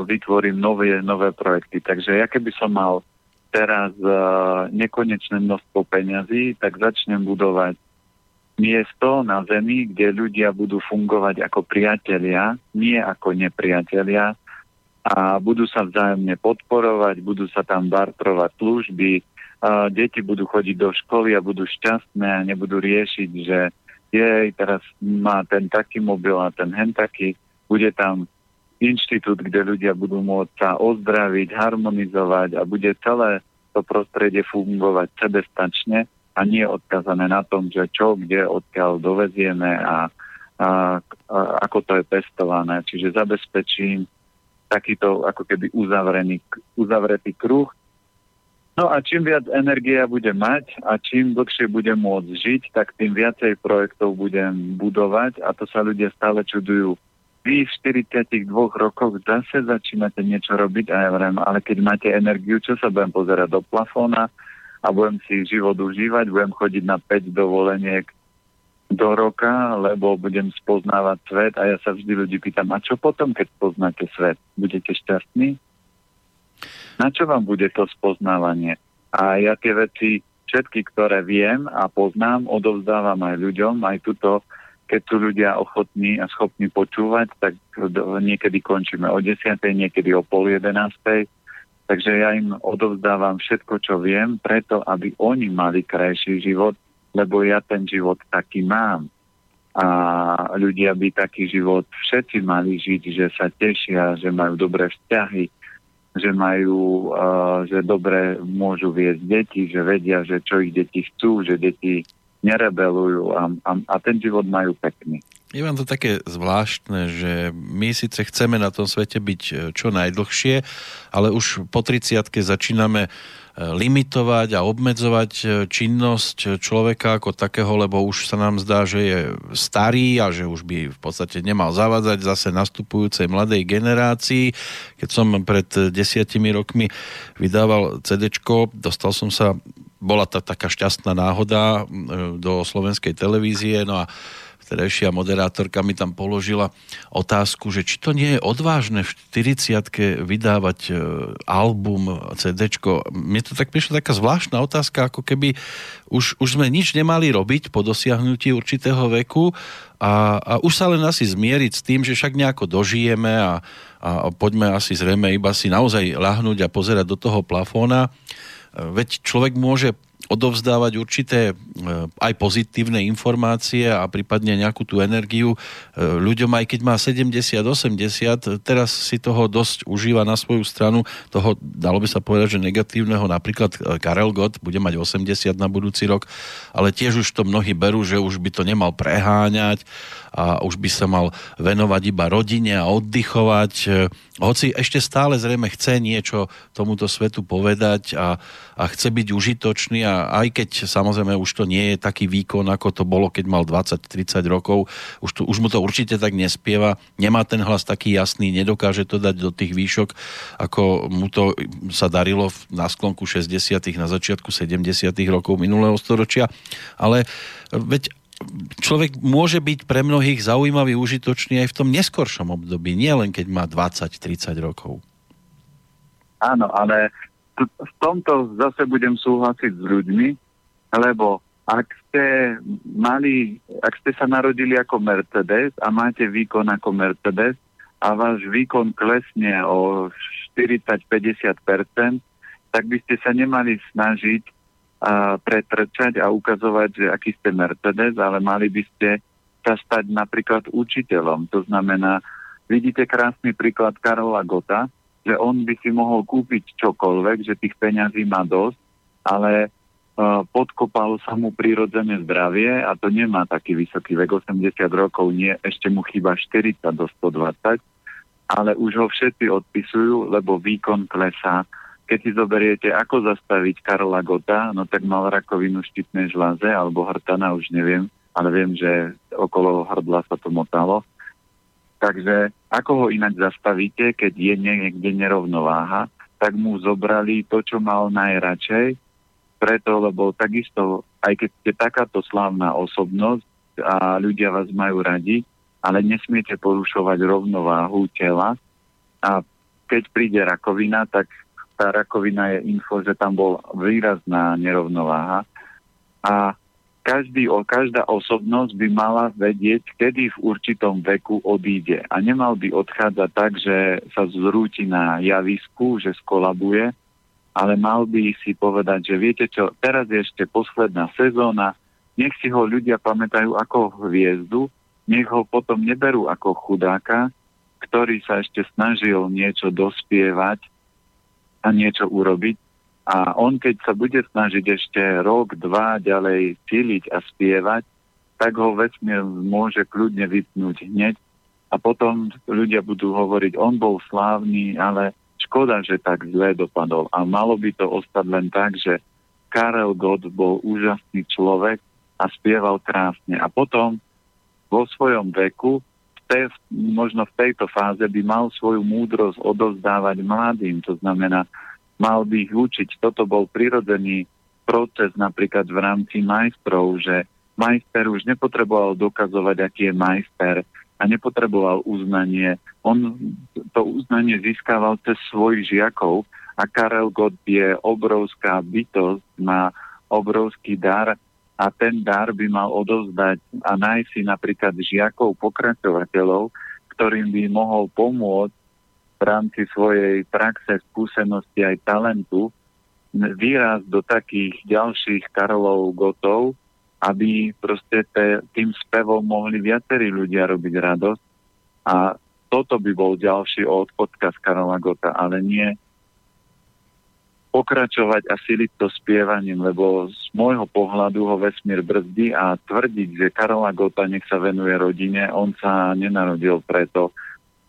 vytvorím nové, nové projekty. Takže ja keby som mal teraz uh, nekonečné množstvo peňazí, tak začnem budovať miesto na Zemi, kde ľudia budú fungovať ako priatelia, nie ako nepriatelia a budú sa vzájomne podporovať, budú sa tam bartrovať služby, deti budú chodiť do školy a budú šťastné a nebudú riešiť, že jej, teraz má ten taký mobil a ten hen taký, bude tam inštitút, kde ľudia budú môcť sa ozdraviť, harmonizovať a bude celé to prostredie fungovať sebestačne a nie odkazané na tom, že čo, kde, odkiaľ dovezieme a, a, a ako to je pestované. Čiže zabezpečím takýto ako keby uzavrený, uzavretý kruh, No a čím viac energie ja budem mať a čím dlhšie budem môcť žiť, tak tým viacej projektov budem budovať a to sa ľudia stále čudujú. Vy v 42 rokoch zase začínate niečo robiť a ja vrem, ale keď máte energiu, čo sa budem pozerať do plafóna a budem si život užívať, budem chodiť na 5 dovoleniek do roka, lebo budem spoznávať svet a ja sa vždy ľudí pýtam, a čo potom, keď poznáte svet? Budete šťastní? Na čo vám bude to spoznávanie? A ja tie veci, všetky, ktoré viem a poznám, odovzdávam aj ľuďom, aj tuto, keď sú ľudia ochotní a schopní počúvať, tak niekedy končíme o 10. niekedy o pol 11. Takže ja im odovzdávam všetko, čo viem, preto, aby oni mali krajší život, lebo ja ten život taký mám. A ľudia by taký život všetci mali žiť, že sa tešia, že majú dobré vzťahy, že majú, že dobre môžu viesť deti, že vedia, že čo ich deti chcú, že deti nerebelujú a, a, a ten život majú pekný. Je vám to také zvláštne, že my síce chceme na tom svete byť e, čo najdlhšie, ale už po 30 začíname limitovať a obmedzovať e, činnosť človeka ako takého, lebo už sa nám zdá, že je starý a že už by v podstate nemal zavádzať zase nastupujúcej mladej generácii. Keď som pred desiatimi rokmi vydával CD, dostal som sa, bola to taká šťastná náhoda do slovenskej televízie, no a vtedajšia moderátorka mi tam položila otázku, že či to nie je odvážne v 40 vydávať e, album, CD. Mne to tak prišla taká zvláštna otázka, ako keby už, už sme nič nemali robiť po dosiahnutí určitého veku a, a už sa len asi zmieriť s tým, že však nejako dožijeme a, a poďme asi zrejme iba si naozaj lahnúť a pozerať do toho plafóna. E, veď človek môže odovzdávať určité e, aj pozitívne informácie a prípadne nejakú tú energiu e, ľuďom, aj keď má 70-80, teraz si toho dosť užíva na svoju stranu, toho dalo by sa povedať, že negatívneho, napríklad e, Karel Gott bude mať 80 na budúci rok, ale tiež už to mnohí berú, že už by to nemal preháňať a už by sa mal venovať iba rodine a oddychovať. E, hoci ešte stále zrejme chce niečo tomuto svetu povedať a, a chce byť užitočný a aj keď samozrejme už to nie je taký výkon, ako to bolo, keď mal 20-30 rokov, už, to, už mu to určite tak nespieva, nemá ten hlas taký jasný, nedokáže to dať do tých výšok, ako mu to sa darilo na sklonku 60 na začiatku 70 rokov minulého storočia, ale veď človek môže byť pre mnohých zaujímavý, užitočný aj v tom neskoršom období, nie len keď má 20-30 rokov. Áno, ale v tomto zase budem súhlasiť s ľuďmi, lebo ak ste mali, ak ste sa narodili ako Mercedes a máte výkon ako Mercedes a váš výkon klesne o 40-50%, tak by ste sa nemali snažiť pretrčať a ukazovať, že aký ste Mercedes, ale mali by ste sa stať napríklad učiteľom. To znamená, vidíte krásny príklad Karola Gota, že on by si mohol kúpiť čokoľvek, že tých peňazí má dosť, ale uh, podkopalo sa mu prirodzené zdravie a to nemá taký vysoký vek, 80 rokov, nie, ešte mu chýba 40 do 120, ale už ho všetci odpisujú, lebo výkon klesá keď si zoberiete, ako zastaviť Karola Gota, no tak mal rakovinu štítnej žláze alebo hrtana, už neviem, ale viem, že okolo hrdla sa to motalo. Takže ako ho ináč zastavíte, keď je niekde nerovnováha, tak mu zobrali to, čo mal najradšej, preto, lebo takisto, aj keď ste takáto slávna osobnosť a ľudia vás majú radi, ale nesmiete porušovať rovnováhu tela a keď príde rakovina, tak tá rakovina je info, že tam bol výrazná nerovnováha a každý, každá osobnosť by mala vedieť, kedy v určitom veku odíde. A nemal by odchádzať tak, že sa zrúti na javisku, že skolabuje, ale mal by si povedať, že viete čo, teraz je ešte posledná sezóna, nech si ho ľudia pamätajú ako hviezdu, nech ho potom neberú ako chudáka, ktorý sa ešte snažil niečo dospievať a niečo urobiť. A on, keď sa bude snažiť ešte rok, dva ďalej cíliť a spievať, tak ho vesmír môže kľudne vypnúť hneď. A potom ľudia budú hovoriť, on bol slávny, ale škoda, že tak zle dopadol. A malo by to ostať len tak, že Karel Gott bol úžasný človek a spieval krásne. A potom vo svojom veku te, možno v tejto fáze by mal svoju múdrosť odozdávať mladým. To znamená, mal by ich učiť. Toto bol prirodzený proces napríklad v rámci majstrov, že majster už nepotreboval dokazovať, aký je majster a nepotreboval uznanie. On to uznanie získaval cez svojich žiakov a Karel Gott je obrovská bytosť, má obrovský dar a ten dar by mal odovzdať a nájsť si napríklad žiakov, pokračovateľov, ktorým by mohol pomôcť v rámci svojej praxe, skúsenosti aj talentu výraz do takých ďalších Karolov Gotov, aby proste te, tým spevom mohli viacerí ľudia robiť radosť. A toto by bol ďalší odkaz Karola Gota, ale nie pokračovať a siliť to spievaním, lebo z môjho pohľadu ho vesmír brzdí a tvrdiť, že Karola Gota nech sa venuje rodine, on sa nenarodil preto,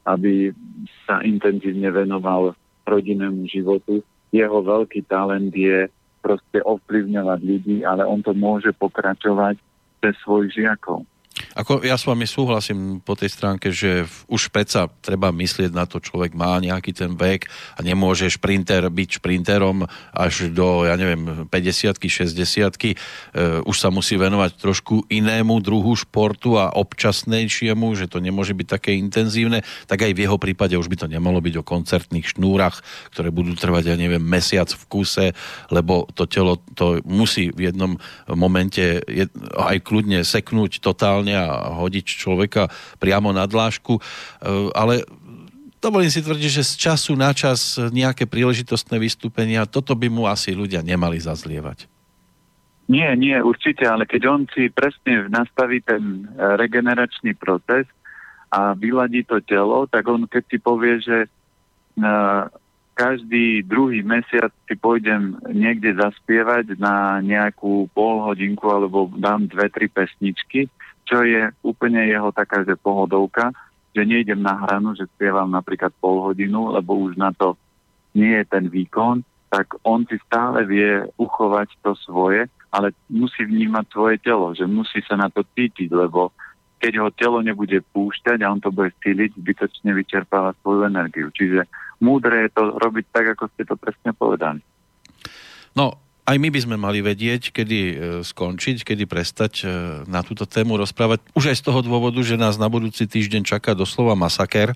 aby sa intenzívne venoval rodinnému životu. Jeho veľký talent je proste ovplyvňovať ľudí, ale on to môže pokračovať cez svojich žiakov. Ako ja s vami súhlasím po tej stránke, že už predsa treba myslieť na to, človek má nejaký ten vek a nemôže šprinter byť šprinterom až do, ja neviem, 50 60 e, už sa musí venovať trošku inému druhu športu a občasnejšiemu, že to nemôže byť také intenzívne, tak aj v jeho prípade už by to nemalo byť o koncertných šnúrach, ktoré budú trvať, ja neviem, mesiac v kuse, lebo to telo to musí v jednom momente aj kľudne seknúť totálne a hodiť človeka priamo na dlážku, e, ale dovolím si tvrdiť, že z času na čas nejaké príležitostné vystúpenia, toto by mu asi ľudia nemali zazlievať. Nie, nie, určite, ale keď on si presne nastaví ten e, regeneračný proces a vyladí to telo, tak on keď si povie, že uh, každý druhý mesiac si pôjdem niekde zaspievať na nejakú pol hodinku alebo dám dve, tri pesničky, čo je úplne jeho taká, že pohodovka, že nejdem na hranu, že spievam napríklad pol hodinu, lebo už na to nie je ten výkon, tak on si stále vie uchovať to svoje, ale musí vnímať svoje telo, že musí sa na to cítiť, lebo keď ho telo nebude púšťať a on to bude stýliť, zbytočne vyčerpáva svoju energiu. Čiže múdre je to robiť tak, ako ste to presne povedali. No, aj my by sme mali vedieť, kedy e, skončiť, kedy prestať e, na túto tému rozprávať. Už aj z toho dôvodu, že nás na budúci týždeň čaká doslova masaker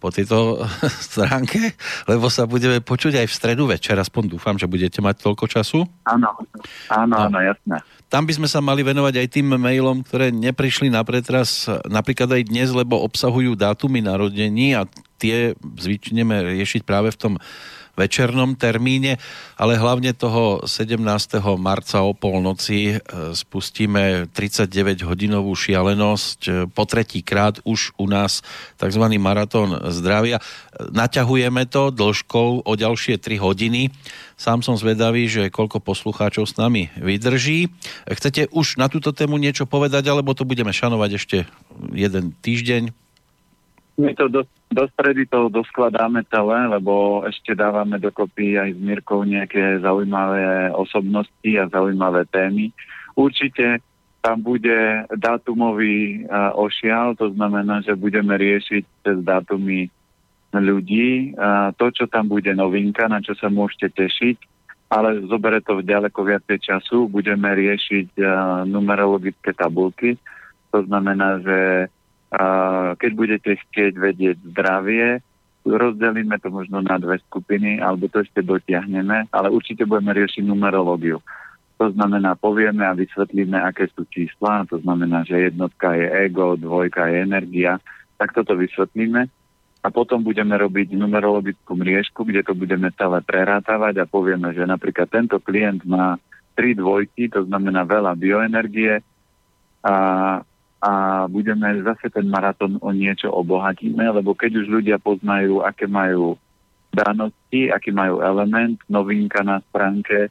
po tejto stránke, lebo sa budeme počuť aj v stredu večer, aspoň dúfam, že budete mať toľko času. Áno, áno, no. áno, jasné. Tam by sme sa mali venovať aj tým mailom, ktoré neprišli na pretras napríklad aj dnes, lebo obsahujú dátumy narodení a tie zvykneme riešiť práve v tom večernom termíne, ale hlavne toho 17. marca o polnoci e, spustíme 39-hodinovú šialenosť, e, po tretí krát už u nás tzv. maratón zdravia. Naťahujeme to dĺžkou o ďalšie 3 hodiny. Sám som zvedavý, že koľko poslucháčov s nami vydrží. Chcete už na túto tému niečo povedať, alebo to budeme šanovať ešte jeden týždeň? My to do, do stredy to doskladáme celé, lebo ešte dávame dokopy aj s Mirkou nejaké zaujímavé osobnosti a zaujímavé témy. Určite tam bude dátumový uh, ošial, to znamená, že budeme riešiť cez dátumy ľudí. Uh, to, čo tam bude novinka, na čo sa môžete tešiť, ale zobere to v ďaleko viacej času. Budeme riešiť uh, numerologické tabulky. To znamená, že keď budete chcieť vedieť zdravie, rozdelíme to možno na dve skupiny, alebo to ešte dotiahneme, ale určite budeme riešiť numerológiu. To znamená, povieme a vysvetlíme, aké sú čísla, to znamená, že jednotka je ego, dvojka je energia, tak toto vysvetlíme a potom budeme robiť numerologickú mriežku, kde to budeme celé prerátavať a povieme, že napríklad tento klient má tri dvojky, to znamená veľa bioenergie a a budeme zase ten maratón o niečo obohatíme, lebo keď už ľudia poznajú, aké majú danosti, aký majú element, novinka na stránke e,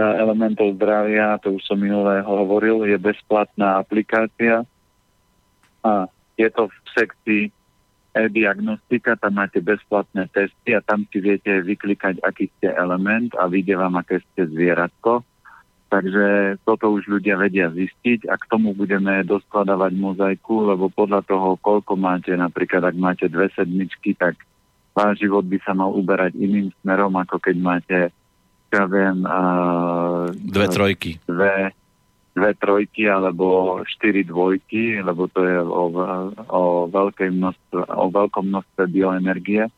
elementov zdravia, to už som minulé hovoril, je bezplatná aplikácia a je to v sekcii e-diagnostika, tam máte bezplatné testy a tam si viete vyklikať, aký ste element a vyjde vám, aké ste zvieratko Takže toto už ľudia vedia zistiť a k tomu budeme doskladávať mozaiku, lebo podľa toho, koľko máte, napríklad ak máte dve sedmičky, tak váš život by sa mal uberať iným smerom, ako keď máte, ja viem... Uh, dve trojky. Dve, dve trojky alebo štyri dvojky, lebo to je o, o, veľkej množstve, o veľkom množstve bioenergie.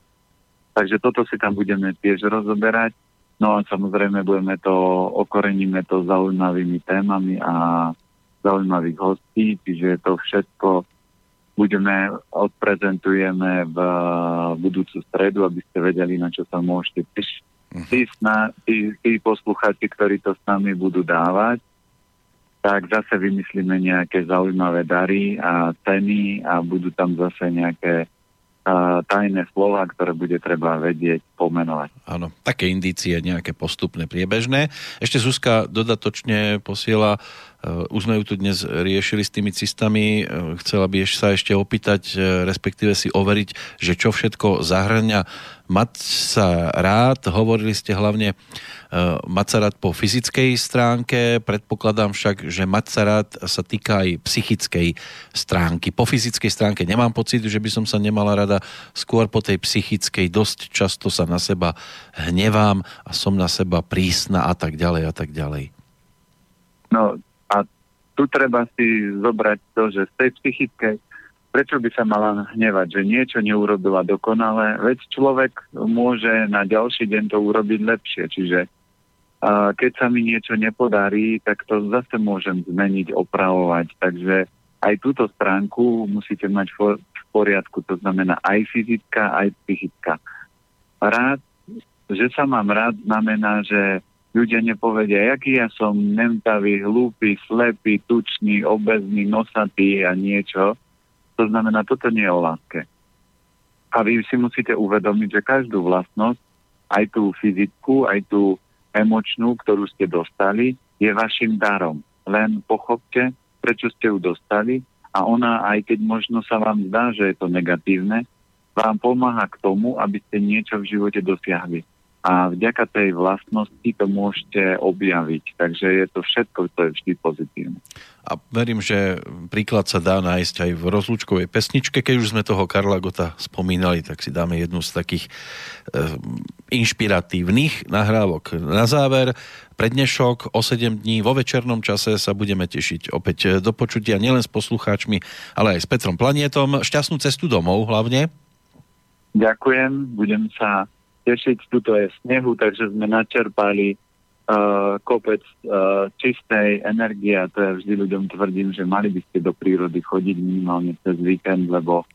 Takže toto si tam budeme tiež rozoberať. No a samozrejme budeme to, okoreníme to zaujímavými témami a zaujímavých hostí, čiže to všetko budeme, odprezentujeme v budúcu stredu, aby ste vedeli, na čo sa môžete tešiť. Mhm. Tí, tí, tí poslucháči, ktorí to s nami budú dávať, tak zase vymyslíme nejaké zaujímavé dary a ceny a budú tam zase nejaké tajné slova, ktoré bude treba vedieť pomenovať. Áno, také indície, nejaké postupné, priebežné. Ešte Zuzka dodatočne posiela, už sme ju tu dnes riešili s tými cistami, uh, chcela by sa ešte opýtať, uh, respektíve si overiť, že čo všetko zahrňa mať sa rád, hovorili ste hlavne uh, mať sa rád po fyzickej stránke, predpokladám však, že mať sa rád sa týka aj psychickej stránky. Po fyzickej stránke nemám pocit, že by som sa nemala rada, skôr po tej psychickej dosť často sa na seba hnevám a som na seba prísna a tak ďalej a tak ďalej. No a tu treba si zobrať to, že z tej psychickej prečo by sa mala hnevať, že niečo neurobila dokonale, veď človek môže na ďalší deň to urobiť lepšie. Čiže a keď sa mi niečo nepodarí, tak to zase môžem zmeniť, opravovať. Takže aj túto stránku musíte mať v poriadku, to znamená aj fyzická, aj psychická. Rád, že sa mám rád, znamená, že ľudia nepovedia, aký ja som nemtavý, hlúpy, slepý, tučný, obezný, nosatý a niečo, to znamená, toto nie je o láske. A vy si musíte uvedomiť, že každú vlastnosť, aj tú fyzickú, aj tú emočnú, ktorú ste dostali, je vašim darom. Len pochopte, prečo ste ju dostali a ona, aj keď možno sa vám zdá, že je to negatívne, vám pomáha k tomu, aby ste niečo v živote dosiahli. A vďaka tej vlastnosti to môžete objaviť. Takže je to všetko, to je vždy pozitívne. A verím, že príklad sa dá nájsť aj v rozlúčkovej pesničke. Keď už sme toho Karla Gota spomínali, tak si dáme jednu z takých e, inšpiratívnych nahrávok na záver. Prednešok o 7 dní vo večernom čase sa budeme tešiť opäť do počutia nielen s poslucháčmi, ale aj s Petrom Planietom. Šťastnú cestu domov hlavne. Ďakujem, budem sa tešiť. Tuto je snehu, takže sme načerpali uh, kopec uh, čistej energie a to ja vždy ľuďom tvrdím, že mali by ste do prírody chodiť minimálne cez víkend, lebo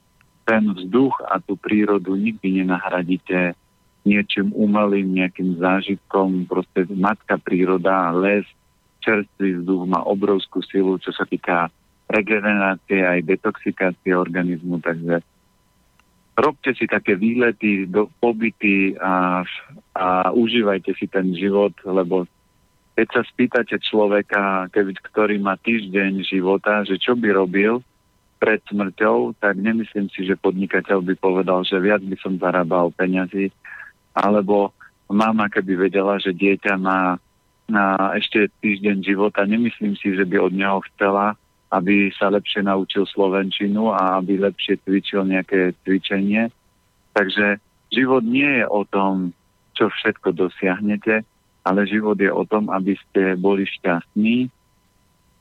ten vzduch a tú prírodu nikdy nenahradíte niečím umelým, nejakým zážitkom. Proste matka príroda, les, čerstvý vzduch má obrovskú silu, čo sa týka regenerácie aj detoxikácie organizmu, takže robte si také výlety, do, pobyty a, a užívajte si ten život, lebo keď sa spýtate človeka, keby, ktorý má týždeň života, že čo by robil pred smrťou, tak nemyslím si, že podnikateľ by povedal, že viac by som zarábal peňazí, alebo mama, keby vedela, že dieťa má na ešte týždeň života, nemyslím si, že by od neho chcela, aby sa lepšie naučil slovenčinu a aby lepšie cvičil nejaké cvičenie. Takže život nie je o tom, čo všetko dosiahnete, ale život je o tom, aby ste boli šťastní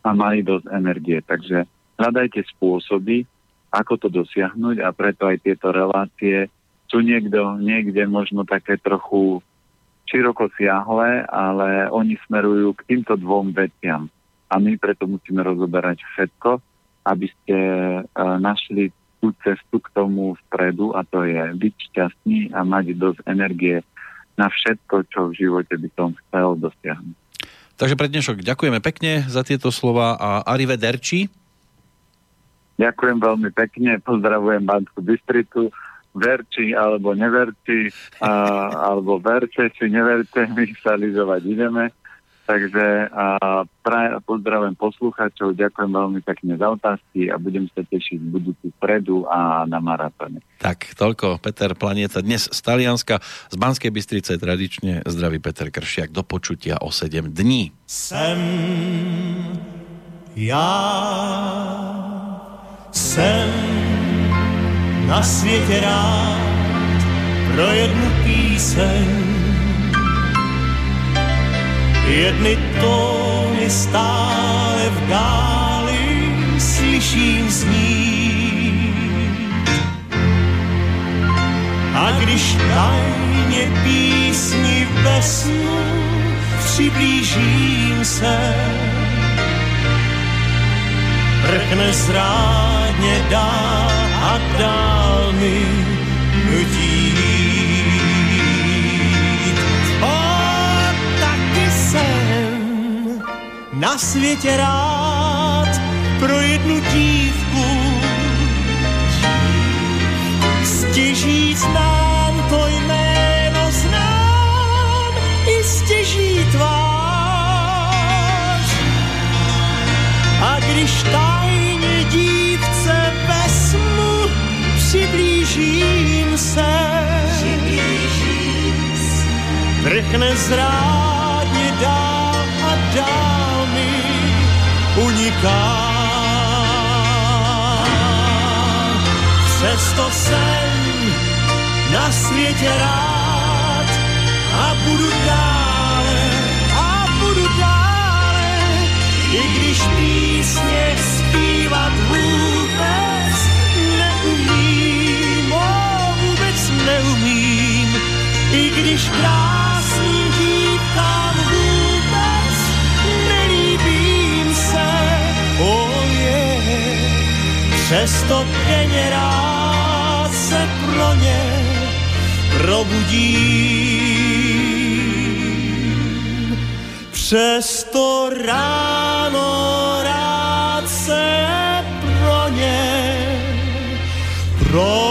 a mali dosť energie. Takže hľadajte spôsoby, ako to dosiahnuť a preto aj tieto relácie sú niekto, niekde možno také trochu široko siahle, ale oni smerujú k týmto dvom veciam a my preto musíme rozoberať všetko, aby ste uh, našli tú cestu k tomu vpredu a to je byť šťastný a mať dosť energie na všetko, čo v živote by som chcel dosiahnuť. Takže pre dnešok ďakujeme pekne za tieto slova a arrivederci. Ďakujem veľmi pekne, pozdravujem Banskú Bystricu, verči alebo neverči, a, alebo verte či neverte, my sa lyžovať ideme. Takže a pra, pozdravujem poslucháčov, ďakujem veľmi pekne za otázky a budem sa tešiť v budúci predu a na maratone. Tak, toľko Peter Planieta. Dnes z Talianska, z Banskej Bystrice tradične zdraví Peter Kršiak do počutia o 7 dní. Sem ja sem na světě rád pro jednu píseň Jedny tóny stále v dáli slyším znít. A když tajně písni ve snu přiblížím se, prchne zrádně dál a dál mi nutí. Na světě rád pro jednu dívku. Stěží znám to jméno, znám i stěží tvář. A když tajně dívce vezmu, přiblížím se, vrchne zrádně dál a dál uniká. Přesto jsem na světě rád a budu dále, a budu dále, i když písně zpívat vůbec neumím, o, vůbec neumím, i když krásný Přesto denně rád se pro ně probudím. Přesto ráno rád se pro ně probudím.